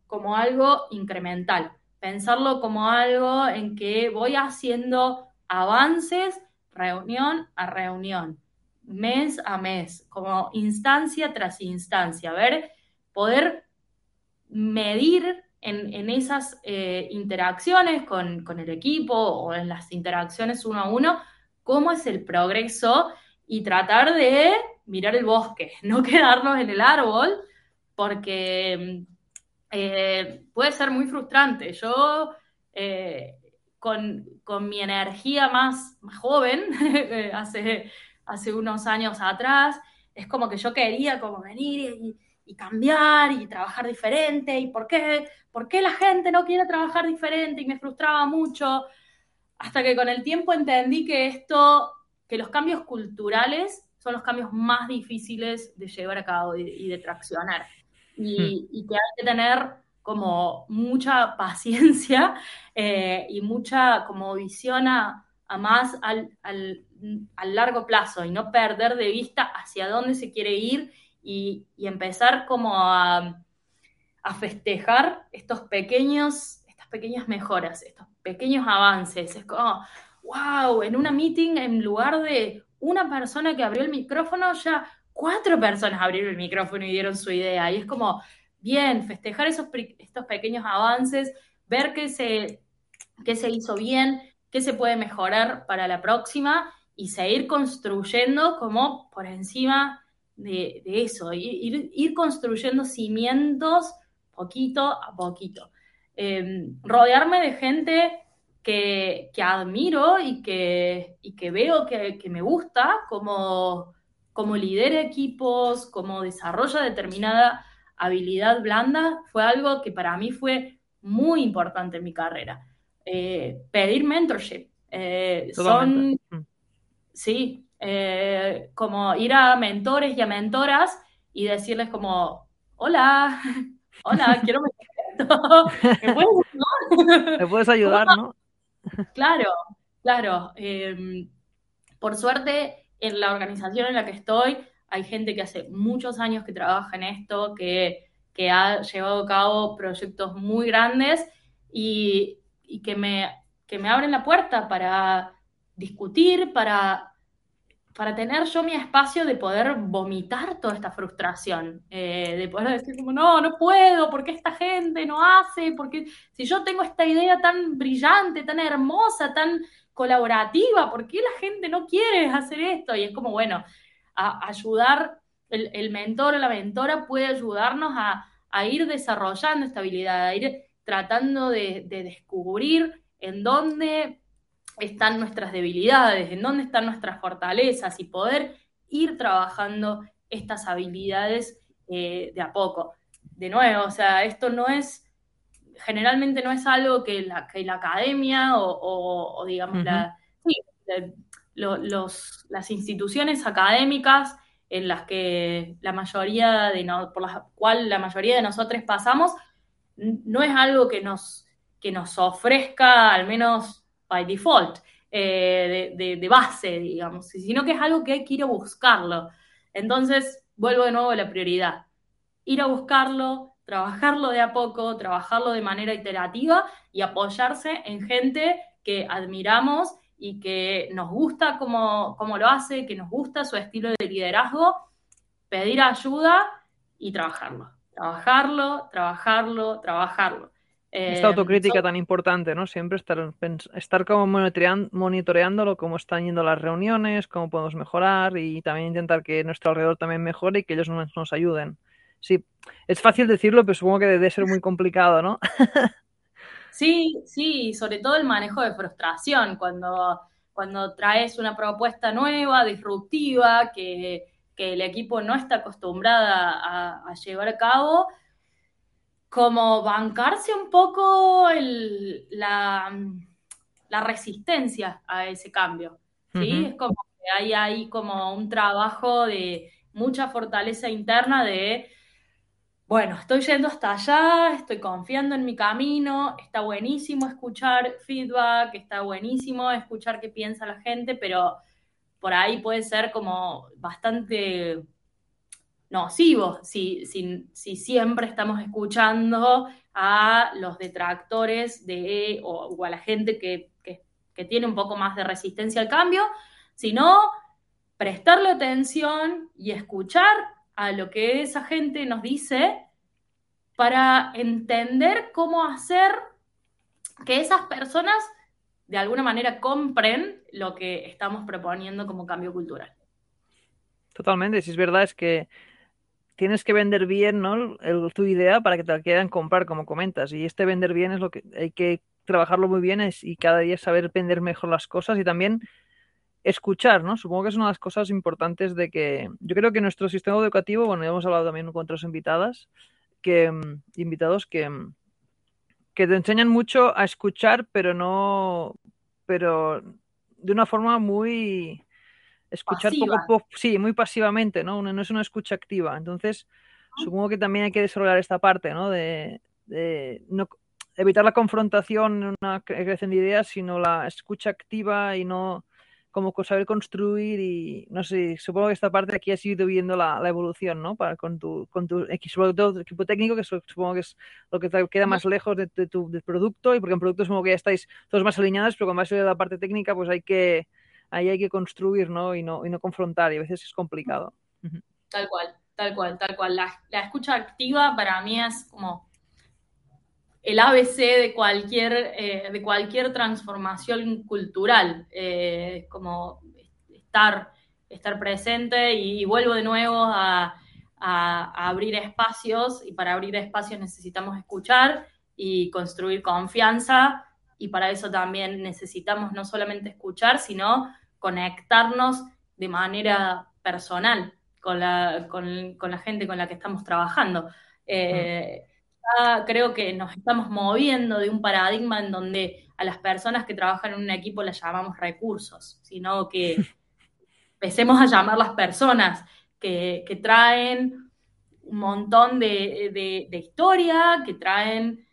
como algo incremental, pensarlo como algo en que voy haciendo avances reunión a reunión, mes a mes, como instancia tras instancia, ver, poder medir en, esas eh, interacciones con, el equipo o en las interacciones uno a uno, cómo es el progreso y tratar de mirar el bosque, no quedarnos en el árbol, porque eh, puede ser muy frustrante. Yo, eh, con, mi energía más, joven, hace hace unos años atrás. Es como que yo quería como venir y, y cambiar y trabajar diferente. ¿Y por qué? ¿Por qué la gente no quiere trabajar diferente? Y me frustraba mucho. Hasta que con el tiempo entendí que esto, que los cambios culturales son los cambios más difíciles de llevar a cabo y, de traccionar. Y, hmm. y, que hay que tener como mucha paciencia eh, y mucha como visión a, más al, al, al, largo plazo y no perder de vista hacia dónde se quiere ir y, empezar como a, a, festejar estos pequeños, estas pequeñas mejoras, estos pequeños avances. Es como, wow, en una meeting en lugar de una persona que abrió el micrófono, ya cuatro personas abrieron el micrófono y dieron su idea. Y es como, bien, festejar esos, estos pequeños avances, ver qué se, qué se hizo bien, qué se puede mejorar para la próxima y seguir construyendo como por encima de, eso, ir, ir, construyendo cimientos poquito a poquito. Em, rodearme de gente que, que admiro y que, y que veo que, que, me gusta, como, como lidera equipos, como desarrolla determinada habilidad blanda, fue algo que para mí fue muy importante en mi carrera. Eh, pedir mentorship. Eh, son, mm. sí, eh, como ir a mentores y a mentoras y decirles como, hola, hola, quiero esto. ¿Me puedes ayudar? ¿Me puedes ayudar, no? Claro, claro. Em, por suerte, en la organización en la que estoy, hay gente que hace muchos años que trabaja en esto, que, que ha llevado a cabo proyectos muy grandes y, y que me, que me abren la puerta para discutir, para, para tener yo mi espacio de poder vomitar toda esta frustración, eh, de poder decir como, no, no puedo, ¿por qué esta gente no hace? Porque si yo tengo esta idea tan brillante, tan hermosa, tan colaborativa, ¿por qué la gente no quiere hacer esto? Y es como, bueno, a, ayudar, el, mentor o la mentora puede ayudarnos a ir desarrollando esta habilidad, a ir tratando de, descubrir en dónde están nuestras debilidades, en dónde están nuestras fortalezas y poder ir trabajando estas habilidades eh, de a poco. De nuevo, o sea, esto no es, generalmente no es algo que la, que la academia o, digamos, la, los, las instituciones académicas en las que la mayoría de por la cual la mayoría de nosotros pasamos, no es algo que nos, que nos ofrezca, al menos by default, eh, de, base, digamos, sino que es algo que hay que ir a buscarlo. Entonces, vuelvo de nuevo a la prioridad. Ir a buscarlo, trabajarlo de a poco, trabajarlo de manera iterativa y apoyarse en gente que admiramos y que nos gusta cómo, cómo lo hace, que nos gusta su estilo de liderazgo, pedir ayuda y trabajarlo trabajarlo, trabajarlo, trabajarlo. Esta autocrítica tan importante, ¿no? Siempre estar, estar como monitoreándolo, cómo están yendo las reuniones, cómo podemos mejorar y también intentar que nuestro alrededor también mejore y que ellos nos, nos ayuden. Sí, es fácil decirlo, pero supongo que debe ser muy complicado, ¿no? sí, sí, sobre todo el manejo de frustración, cuando, cuando traes una propuesta nueva, disruptiva, que, que el equipo no está acostumbrada a, llevar a cabo, como bancarse un poco la, resistencia a ese cambio. ¿sí? Es como que hay ahí como un trabajo de mucha fortaleza interna de, bueno, estoy yendo hasta allá, estoy confiando en mi camino, está buenísimo escuchar feedback, está buenísimo escuchar qué piensa la gente, pero por ahí puede ser como bastante nocivo si, si, si siempre estamos escuchando a los detractores de, o, a la gente que, que, tiene un poco más de resistencia al cambio, sino prestarle atención y escuchar a lo que esa gente nos dice para entender cómo hacer que esas personas de alguna manera compren lo que estamos proponiendo como cambio cultural. Totalmente, si es verdad es que tienes que vender bien ¿no? tu idea para que te la quieran comprar, como comentas. Y este vender bien es lo que hay que trabajarlo muy bien y cada día saber vender mejor las cosas y también escuchar, ¿no? Supongo que es una de las cosas importantes de que yo creo que nuestro sistema educativo, bueno, ya hemos hablado también con otras invitadas, que mm, invitados que, mm, que te enseñan mucho a escuchar, pero no, pero de una forma muy escuchar poco a poco, sí, muy pasivamente, ¿no? No es una escucha activa. Entonces, supongo que también hay que desarrollar esta parte, ¿no? De, de no, evitar la confrontación, una creación de ideas, sino la escucha activa y no como saber construir y no sé, supongo que esta parte aquí has ido viendo la, la evolución, ¿no? Para, con tu, con tu equipo técnico, que supongo que es lo que te queda más lejos de, tu del producto, y porque en productos como que ya estáis todos más alineados, pero con más de la parte técnica, pues hay que, ahí hay que construir, ¿no? Y no, y no confrontar, y a veces es complicado. Tal cual, tal cual, tal cual. La, la escucha activa para mí es como el ABC de cualquier, eh, de cualquier transformación cultural, eh, como estar, estar presente y, vuelvo de nuevo a, abrir espacios y para abrir espacios necesitamos escuchar y construir confianza y para eso también necesitamos no solamente escuchar, sino conectarnos de manera personal con la, con, la gente con la que estamos trabajando. Eh, creo que nos estamos moviendo de un paradigma en donde a las personas que trabajan en un equipo las llamamos recursos, sino que empecemos a llamar las personas que, traen un montón de, historia, que traen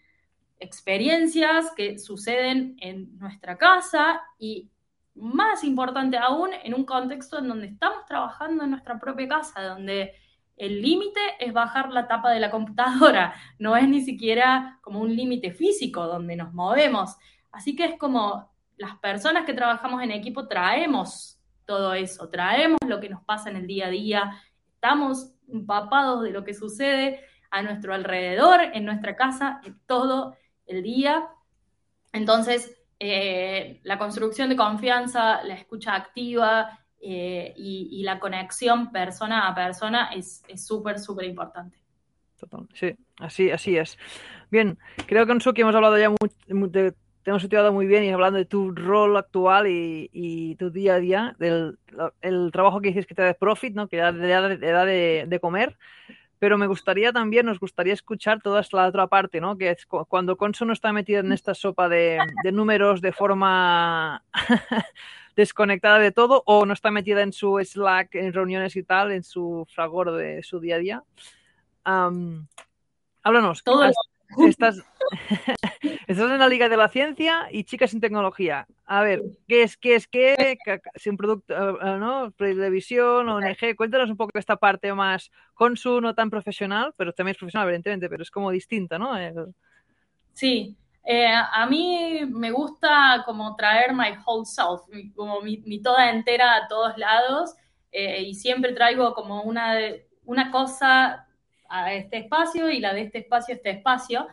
experiencias que suceden en nuestra casa y más importante aún en un contexto en donde estamos trabajando en nuestra propia casa, donde el límite es bajar la tapa de la computadora, no es ni siquiera como un límite físico donde nos movemos. Así que es como las personas que trabajamos en equipo traemos todo eso, traemos lo que nos pasa en el día a día, estamos empapados de lo que sucede a nuestro alrededor, en nuestra casa, todo el día. Entonces, eh, la construcción de confianza, la escucha activa, eh, y, la conexión persona a persona es súper, súper importante. Sí, así, así es. Bien, creo que en Suki hemos hablado ya muy, te hemos situado muy bien y hablando de tu rol actual y, tu día a día, del el trabajo que dices que te da de profit, ¿no? que da, de, de, comer, pero me gustaría también, nos gustaría escuchar toda la otra parte, ¿no? que es cuando Conso no está metida en esta sopa de, de números de forma desconectada de todo o no está metida en su Slack, en reuniones y tal, en su fragor de su día a día. háblanos. Estás, estás en la Liga de la Ciencia y Chicas sin Tecnología. A ver, ¿qué es, qué es, qué? Si un producto, eh, eh, ¿no? Televisión, ONG, cuéntanos un poco esta parte más con su no tan profesional, pero también es profesional, evidentemente, pero es como distinta, ¿no? Sí, eh, a mí me gusta como traer my whole self, como mi, toda entera a todos lados eh, y siempre traigo como una, una cosa a este espacio y la de este espacio a este espacio.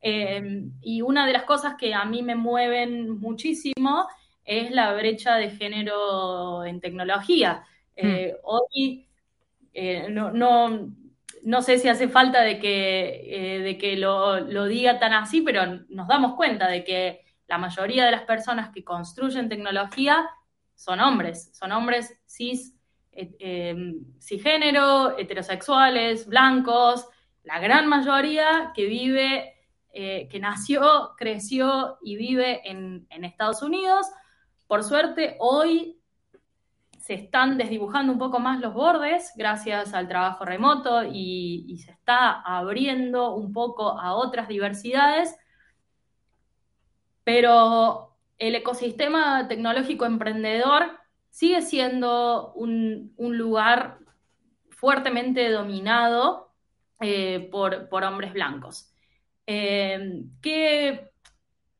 Eh, y una de las cosas que a mí me mueven muchísimo es la brecha de género en tecnología. Hmm. Hoy no, no no sé si hace falta de que, eh, de que lo, diga tan así, pero nos damos cuenta de que la mayoría de las personas que construyen tecnología son hombres, son hombres cis, eh, em, cisgénero, heterosexuales, blancos, la gran mayoría que vive, eh, que nació, creció y vive en, Estados Unidos. Por suerte, hoy se están desdibujando un poco más los bordes gracias al trabajo remoto y, se está abriendo un poco a otras diversidades, pero el ecosistema tecnológico emprendedor sigue siendo un, lugar fuertemente dominado eh, por, hombres blancos. Eh, ¿Qué,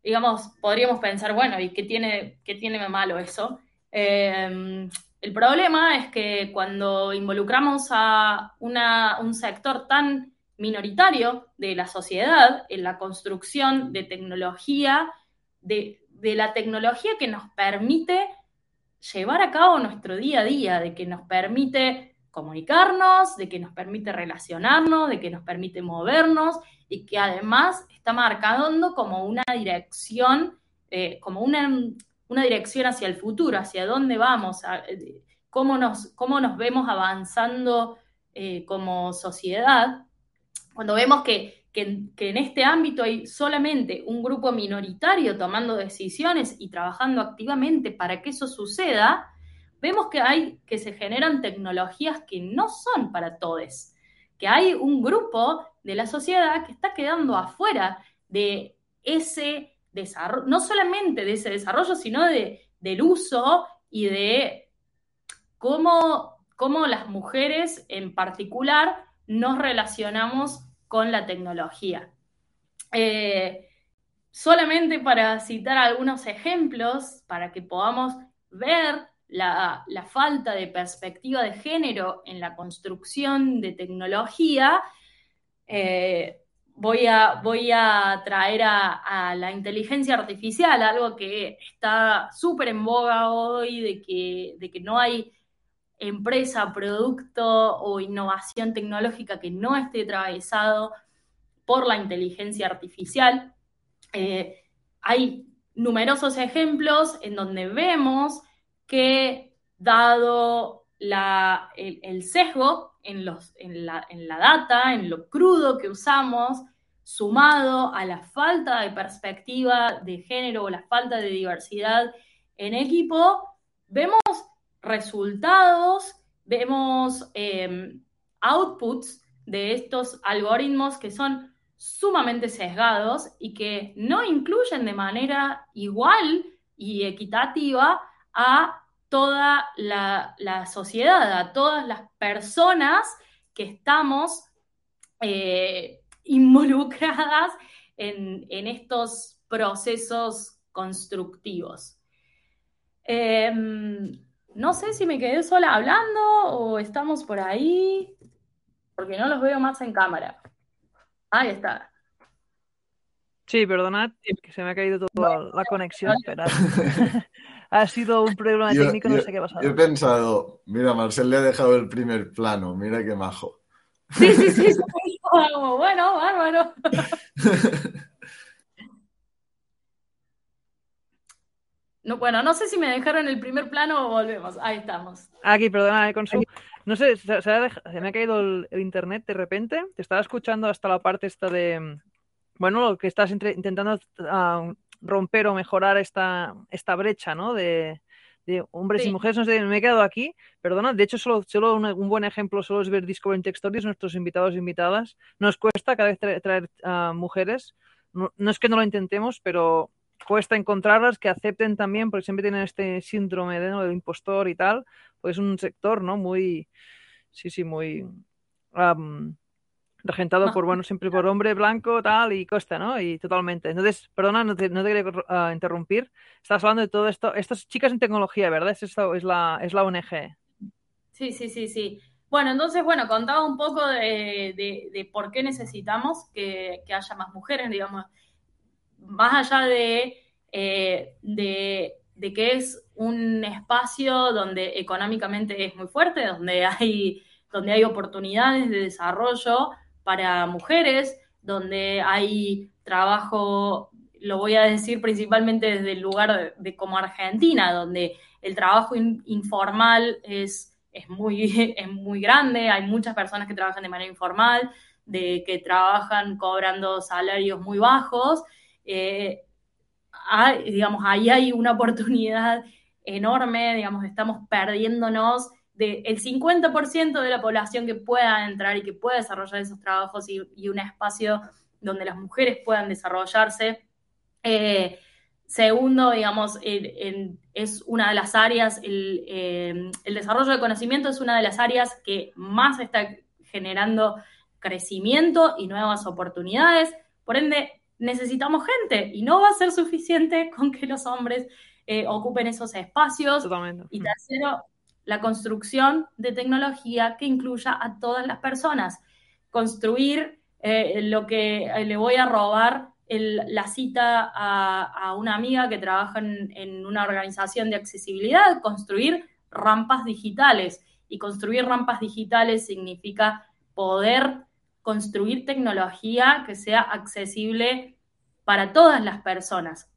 digamos, podríamos pensar, bueno, ¿y qué tiene, qué tiene malo eso? Eh, el problema es que cuando involucramos a un sector tan minoritario de la sociedad en la construcción de tecnología, de, la tecnología que nos permite llevar a cabo nuestro día a día, de que nos permite comunicarnos, de que nos permite relacionarnos, de que nos permite movernos y que además está marcando como una dirección, eh, como una una dirección hacia el futuro, hacia dónde vamos, cómo, nos, cómo nos vemos avanzando eh, como sociedad, cuando vemos que, en este ámbito hay solamente un grupo minoritario tomando decisiones y trabajando activamente para que eso suceda, vemos que hay que se generan tecnologías que no son para todos, que hay un grupo de la sociedad que está quedando afuera de ese desarrollo, no solamente de ese desarrollo, sino de, del uso y de cómo cómo las mujeres en particular nos relacionamos con la tecnología. Eh, solamente para citar algunos ejemplos, para que podamos ver la, falta de perspectiva de género en la construcción de tecnología, eh, voy, a, voy, a, traer a, la inteligencia artificial, algo que está súper en boga hoy, de que, de que no hay empresa, producto o innovación tecnológica que no esté atravesado por la inteligencia artificial. Eh, hay numerosos ejemplos en donde vemos que dado el, sesgo en, la data, en lo crudo que usamos, sumado a la falta de perspectiva de género o la falta de diversidad en equipo, vemos resultados, vemos em, outputs de estos algoritmos que son sumamente sesgados y que no incluyen de manera igual y equitativa a toda la, sociedad, a todas las personas que estamos eh, involucradas en, estos procesos constructivos. Em, no sé si me quedé sola hablando o estamos por ahí, porque no los veo más en cámara. Ahí está. Sí, perdonad que se me ha caído toda la conexión, pero ha sido un problema técnico, no sé qué ha pasado. Yo he pensado, mira, Marcel le ha dejado el primer plano, mira qué majo. Sí, sí, sí, bueno, bárbaro. No, bueno, no sé si me dejaron el primer plano o volvemos. Ahí estamos. Aquí, perdona, con su... No sé, se, me ha caído el, internet de repente. Te estaba escuchando hasta la parte esta de... Bueno, lo que estás intentando ah, romper o mejorar esta, esta brecha, ¿no? De, hombres y mujeres. No sé, me he quedado aquí. Perdona, de hecho, solo, solo un, buen ejemplo solo es ver Discovery Tech Stories, nuestros invitados e invitadas. Nos cuesta cada vez traer, mujeres. no, es que no lo intentemos, pero cuesta encontrarlas que acepten también, porque siempre tienen este síndrome de, del impostor y tal, pues es un sector, ¿no? Muy, sí, sí, muy regentado por, bueno, siempre por hombre blanco, tal, y costa, ¿no? Y totalmente. Entonces, perdona, no te, no te quería ah, interrumpir. Estás hablando de todo esto. Estas chicas en tecnología, ¿verdad? Es, esto, es, la, es la ONG. Sí, sí, sí, sí. Bueno, entonces, bueno, contaba un poco de, de, por qué necesitamos que, que, haya más mujeres, digamos, más allá eh, de, de, que es un espacio donde económicamente es muy fuerte, donde hay, donde hay oportunidades de desarrollo para mujeres, donde hay trabajo, lo voy a decir principalmente desde el lugar de, como Argentina, donde el trabajo informal es, es, muy, es muy grande, hay muchas personas que trabajan de manera informal, de que trabajan cobrando salarios muy bajos eh, digamos, ahí hay una oportunidad enorme, digamos, estamos perdiéndonos del 50% de la población que pueda entrar y que pueda desarrollar esos trabajos y, un espacio donde las mujeres puedan desarrollarse. Eh, segundo, digamos, es una de las áreas, el, eh, el, desarrollo de conocimiento es una de las áreas que más está generando crecimiento y nuevas oportunidades. Por ende, necesitamos gente y no va a ser suficiente con que los hombres eh, ocupen esos espacios. Y tercero, la construcción de tecnología que incluya a todas las personas. Construir eh, lo que eh, le voy a robar la cita a, una amiga que trabaja en, en una organización de accesibilidad, construir rampas digitales. Y construir rampas digitales significa poder construir tecnología que sea accesible para todas las personas.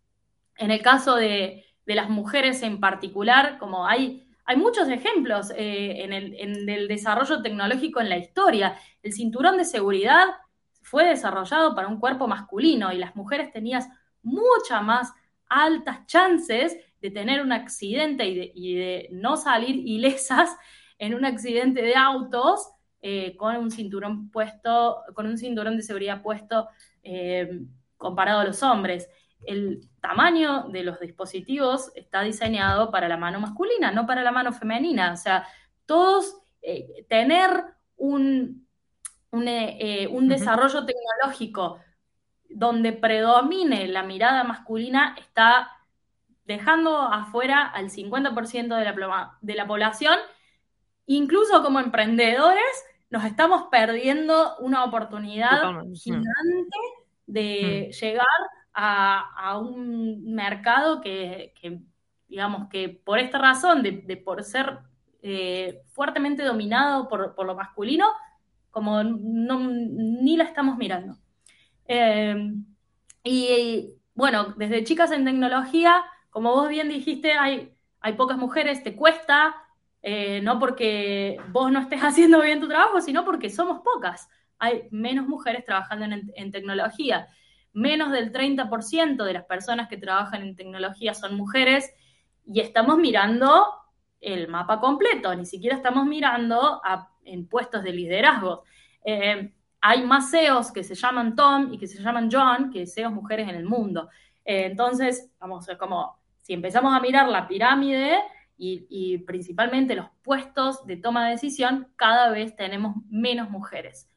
En el caso de, de las mujeres en particular, como hay, hay muchos ejemplos eh, en, el, desarrollo tecnológico en la historia. El cinturón de seguridad fue desarrollado para un cuerpo masculino y las mujeres tenían muchas más altas chances de tener un accidente y de, no salir ilesas en un accidente de autos eh, con un cinturón puesto, con un cinturón de seguridad puesto eh, comparado a los hombres. El tamaño de los dispositivos está diseñado para la mano masculina, no para la mano femenina. O sea, todos eh, tener un, un desarrollo tecnológico donde predomine la mirada masculina está dejando afuera al 50% de la, de la población. Incluso como emprendedores nos estamos perdiendo una oportunidad gigante de mm. llegar a, un mercado que, digamos, que por esta razón, de, por ser eh, fuertemente dominado por, por, lo masculino, como no, ni la estamos mirando. Eh, y bueno, desde chicas en tecnología, como vos bien dijiste, hay, hay pocas mujeres, te cuesta, eh, no porque vos no estés haciendo bien tu trabajo, sino porque somos pocas. Hay menos mujeres trabajando en, tecnología. Menos del 30% de las personas que trabajan en tecnología son mujeres y estamos mirando el mapa completo, ni siquiera estamos mirando en puestos de liderazgo. Eh, hay más CEOs que se llaman Tom y que se llaman John que CEOs mujeres en el mundo. Eh, entonces, vamos, a como si empezamos a mirar la pirámide y, principalmente los puestos de toma de decisión, cada vez tenemos menos mujeres.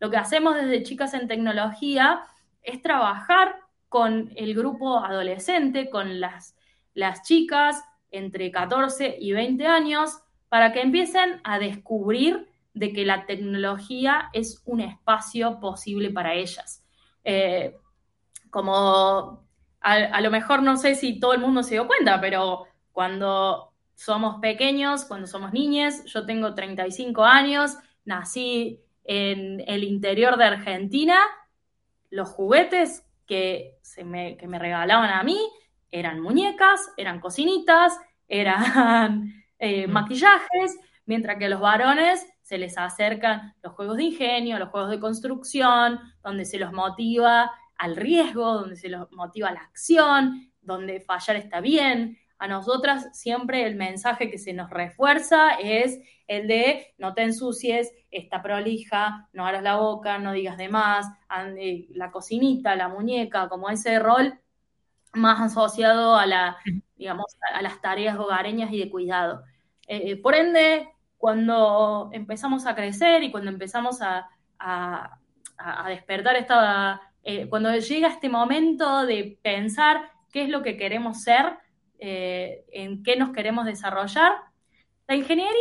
Lo que hacemos desde Chicas en Tecnología es trabajar con el grupo adolescente, con las, las chicas entre 14 y 20 años, para que empiecen a descubrir de que la tecnología es un espacio posible para ellas. Eh, como a, lo mejor no sé si todo el mundo se dio cuenta, pero cuando somos pequeños, cuando somos niñas, yo tengo 35 años, nací en el interior de Argentina, los juguetes que, se me, que me regalaban a mí eran muñecas, eran cocinitas, eran eh, mm. maquillajes, mientras que los varones se les acercan los juegos de ingenio, los juegos de construcción, donde se los motiva al riesgo, donde se los motiva a la acción, donde fallar está bien. A nosotras siempre el mensaje que se nos refuerza es el de no te ensucies, está prolija, no abras la boca, no digas de más, la cocinita, la muñeca, como ese rol más asociado a la, digamos, a las tareas hogareñas y de cuidado. Eh, eh, por ende, cuando empezamos a crecer y cuando empezamos a, despertar esta, eh, cuando llega este momento de pensar qué es lo que queremos ser, eh, en qué nos queremos desarrollar, la ingeniería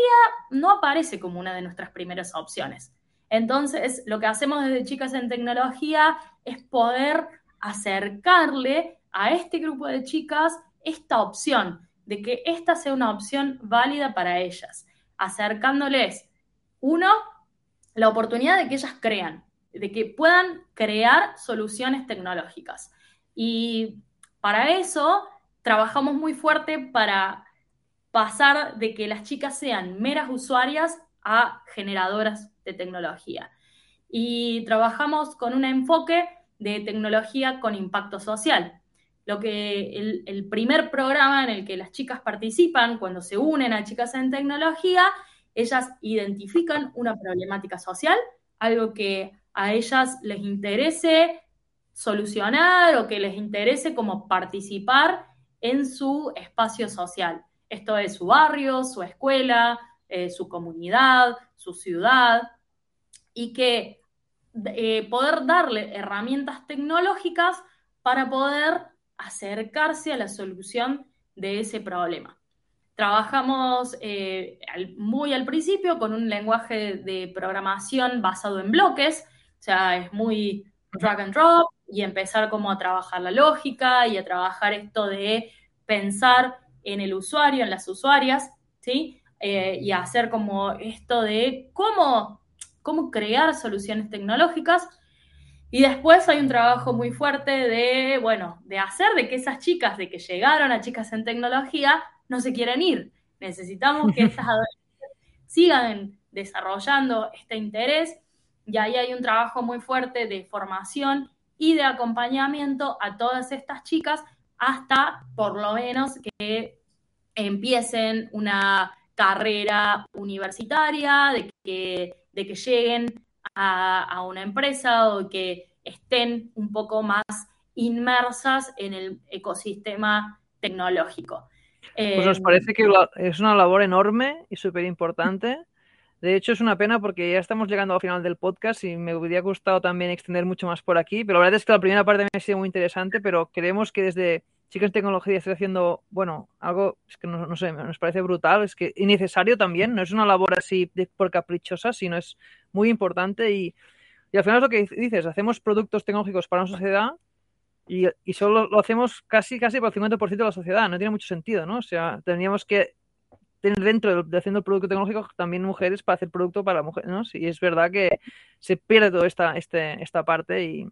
no aparece como una de nuestras primeras opciones. Entonces, lo que hacemos desde Chicas en Tecnología es poder acercarle a este grupo de chicas esta opción, de que esta sea una opción válida para ellas acercándoles, uno, la oportunidad de que ellas crean, de que puedan crear soluciones tecnológicas. Y para eso trabajamos muy fuerte para pasar de que las chicas sean meras usuarias a generadoras de tecnología. Y trabajamos con un enfoque de tecnología con impacto social lo que el, primer programa en el que las chicas participan, cuando se unen a Chicas en Tecnología, ellas identifican una problemática social, algo que a ellas les interese solucionar o que les interese como participar en su espacio social. Esto es su barrio, su escuela, eh, su comunidad, su ciudad, y que eh, poder darle herramientas tecnológicas para poder acercarse a la solución de ese problema. Trabajamos eh, muy al principio con un lenguaje de programación basado en bloques, o sea, es muy drag and drop y empezar como a trabajar la lógica y a trabajar esto de pensar en el usuario, en las usuarias, ¿sí? Eh, y hacer como esto de cómo, cómo crear soluciones tecnológicas Y después hay un trabajo muy fuerte de, bueno, de hacer de que esas chicas, de que llegaron a chicas en tecnología, no se quieren ir. Necesitamos que estas adolescentes sigan desarrollando este interés y ahí hay un trabajo muy fuerte de formación y de acompañamiento a todas estas chicas hasta por lo menos que empiecen una carrera universitaria, de que, de que lleguen a, una empresa o que estén un poco más inmersas en el ecosistema tecnológico. Pues nos parece que es una labor enorme y súper importante de hecho, es una pena porque ya estamos llegando al final del podcast y me hubiera gustado también extender mucho más por aquí, pero la verdad es que la primera parte me ha sido muy interesante, pero creemos que desde Chicas Tecnología estoy haciendo, bueno, algo, es que no, sé, nos parece brutal, es que innecesario también, no es una labor así por caprichosa, sino es muy importante y, al final es lo que dices, hacemos productos tecnológicos para una sociedad y, y, solo lo hacemos casi casi por el 50% de la sociedad. No tiene mucho sentido, ¿no? O sea, tendríamos que dentro de, haciendo el producto tecnológico también mujeres para hacer producto para mujeres, ¿no? Sí, es verdad que se pierde toda esta, este, esta parte y,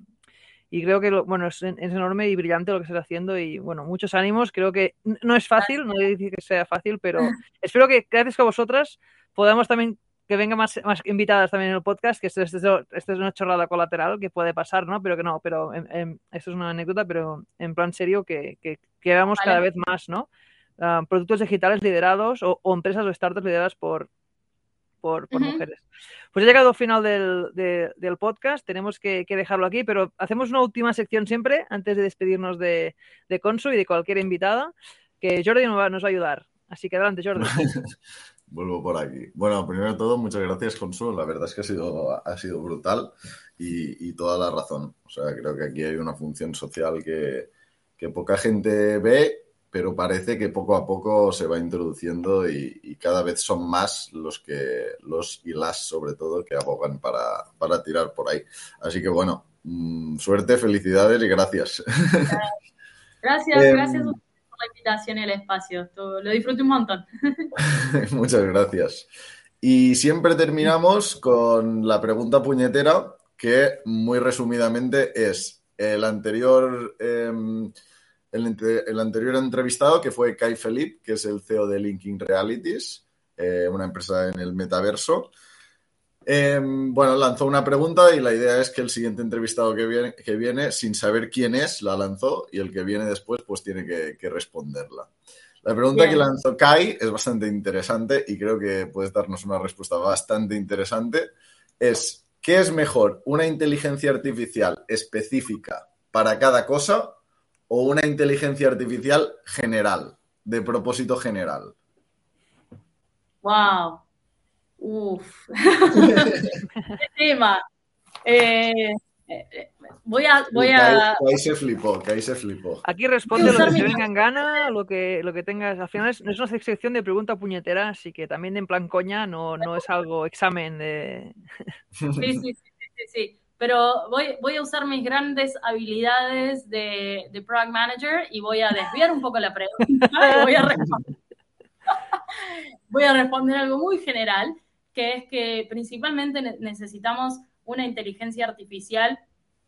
y creo que bueno es, enorme y brillante lo que estás haciendo y bueno muchos ánimos. Creo que no es fácil no decir que sea fácil pero espero que gracias a vosotras podamos también que vengan más, más invitadas también en el podcast que esto, es una chorrada colateral que puede pasar no pero que no pero esto es una anécdota pero en plan serio que, que, que hagamos cada vez más no Ah, productos digitales liderados o, empresas o startups lideradas por, por, mujeres. Pues he llegado al final del, podcast, tenemos que, dejarlo aquí, pero hacemos una última sección siempre antes de despedirnos de, de Consu y de cualquier invitada, que Jordi nos va, nos va a ayudar. Así que adelante, Jordi. Vuelvo por aquí. Bueno, primero de todo, muchas gracias, Consu. La verdad es que ha sido, ha sido brutal y, y toda la razón. O sea, creo que aquí hay una función social que, que poca gente ve pero parece que poco a poco se va introduciendo y, cada vez son más los que los y las sobre todo que abogan para, para tirar por ahí. Así que bueno, mm, suerte, felicidades y gracias. Gracias, em, gracias por la invitación y el espacio. lo disfruto un montón. Muchas gracias. Y siempre terminamos con la pregunta puñetera, que muy resumidamente es el anterior. Em, el, anterior entrevistado, que fue Kai Philippe, que es el CEO de Linking Realities, eh, una empresa en el metaverso. Em, bueno, lanzó una pregunta y la idea es que el siguiente entrevistado que viene, que viene, sin saber quién es, la lanzó y el que viene después, pues tiene que, responderla. La pregunta que lanzó Kai es bastante interesante y creo que puedes darnos una respuesta bastante interesante. Es, ¿qué es mejor? ¿Una inteligencia artificial específica para cada cosa o una inteligencia artificial general, de propósito general? ¡Wow! Uf. ¿Qué tema? Eh, eh, voy a. Voy a... ahí, se flipó, que ahí se flipó. Aquí responde lo que te venga en gana, lo que, lo que tengas. Al final es, no es una sección de pregunta puñetera, así que también en plan coña no, no es algo examen de. Sí, sí, sí, sí, sí pero voy, a usar mis grandes habilidades de, Product Manager y voy a desviar un poco la pregunta y voy a responder. voy a responder algo muy general, que es que principalmente necesitamos una inteligencia artificial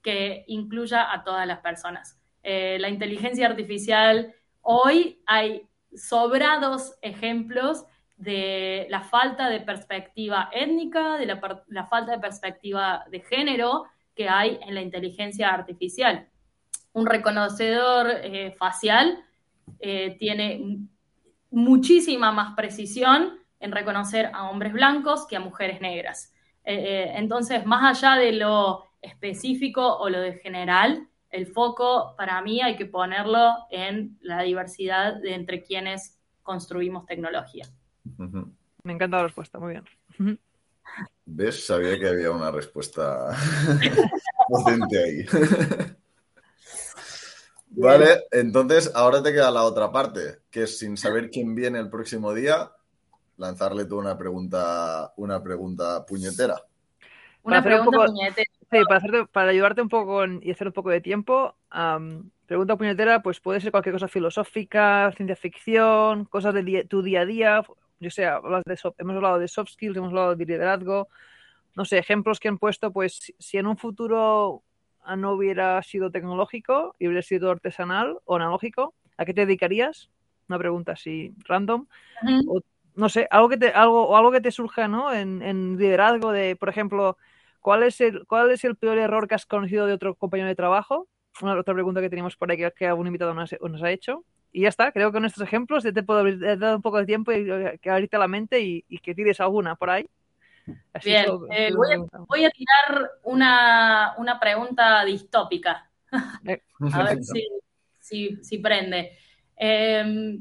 que incluya a todas las personas. Eh, la inteligencia artificial, hoy hay sobrados ejemplos de la falta de perspectiva étnica, de la, falta de perspectiva de género que hay en la inteligencia artificial. Un reconocedor eh, facial eh, tiene muchísima más precisión en reconocer a hombres blancos que a mujeres negras. Eh, entonces, más allá de lo específico o lo de general, el foco para mí hay que ponerlo en la diversidad de entre quienes construimos tecnología. Me encanta la respuesta, muy bien. ¿Ves? Sabía que había una respuesta potente ahí. vale, entonces ahora te queda la otra parte, que es sin saber quién viene el próximo día, lanzarle tú una pregunta, una pregunta puñetera. Una pregunta puñetera. Sí, para, ayudarte un poco y hacer un poco de tiempo, pregunta puñetera, pues puede ser cualquier cosa filosófica, ciencia ficción, cosas de tu día a día, yo sé, de hemos hablado de soft skills, hemos hablado de liderazgo, no sé, ejemplos que han puesto, pues si en un futuro no hubiera sido tecnológico y hubiera sido artesanal o analógico, ¿a qué te dedicarías? Una pregunta así random. o, no sé, algo que te, algo, o algo que te surja, ¿no? En, en, liderazgo de, por ejemplo, ¿cuál es, el, ¿cuál es el peor error que has conocido de otro compañero de trabajo? Una otra pregunta que teníamos por ahí que, que algún invitado nos, nos ha hecho. Y ya está, creo que con estos ejemplos ya te puedo dar un poco de tiempo y que abrirte la mente y, y que tires alguna por ahí. Así Bien, todo, eh, voy, a, voy, a, tirar una, una pregunta distópica. Eh. a ver si, si, si prende. Eh,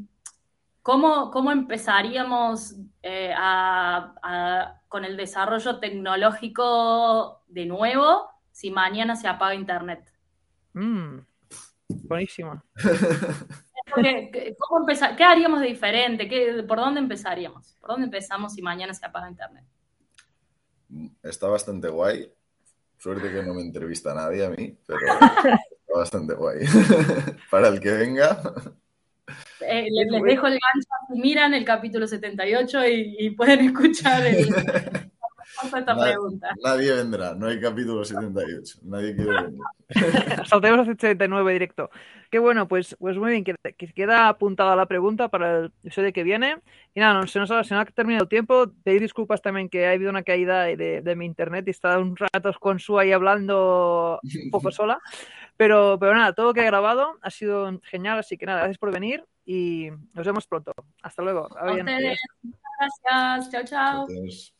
¿cómo, ¿cómo, empezaríamos eh, a, a, con el desarrollo tecnológico de nuevo si mañana se apaga Internet? Mm, buenísimo. ¿Cómo empezar? ¿Qué haríamos de diferente? ¿Qué, ¿Por dónde empezaríamos? ¿Por dónde empezamos si mañana se apaga Internet? Está bastante guay. Suerte que no me entrevista nadie a mí, pero está bastante guay. Para el que venga. Eh, les, les, dejo el gancho, miran el capítulo 78 y, y pueden escuchar el, esta nadie, pregunta. Nadie vendrá, no hay capítulo 78. Nadie quiere venir. Saltemos a 79 directo. Qué bueno, pues, pues muy bien, que, que queda apuntada la pregunta para el episodio que viene. Y nada, no, se, nos ha, se nos ha terminado el tiempo. Pedir disculpas también que ha habido una caída de, de mi internet y está un rato con su ahí hablando un poco sola. Pero, pero nada, todo lo que he grabado ha sido genial, así que nada, gracias por venir y nos vemos pronto. Hasta luego. Gracias. Chao, chao. Gracias.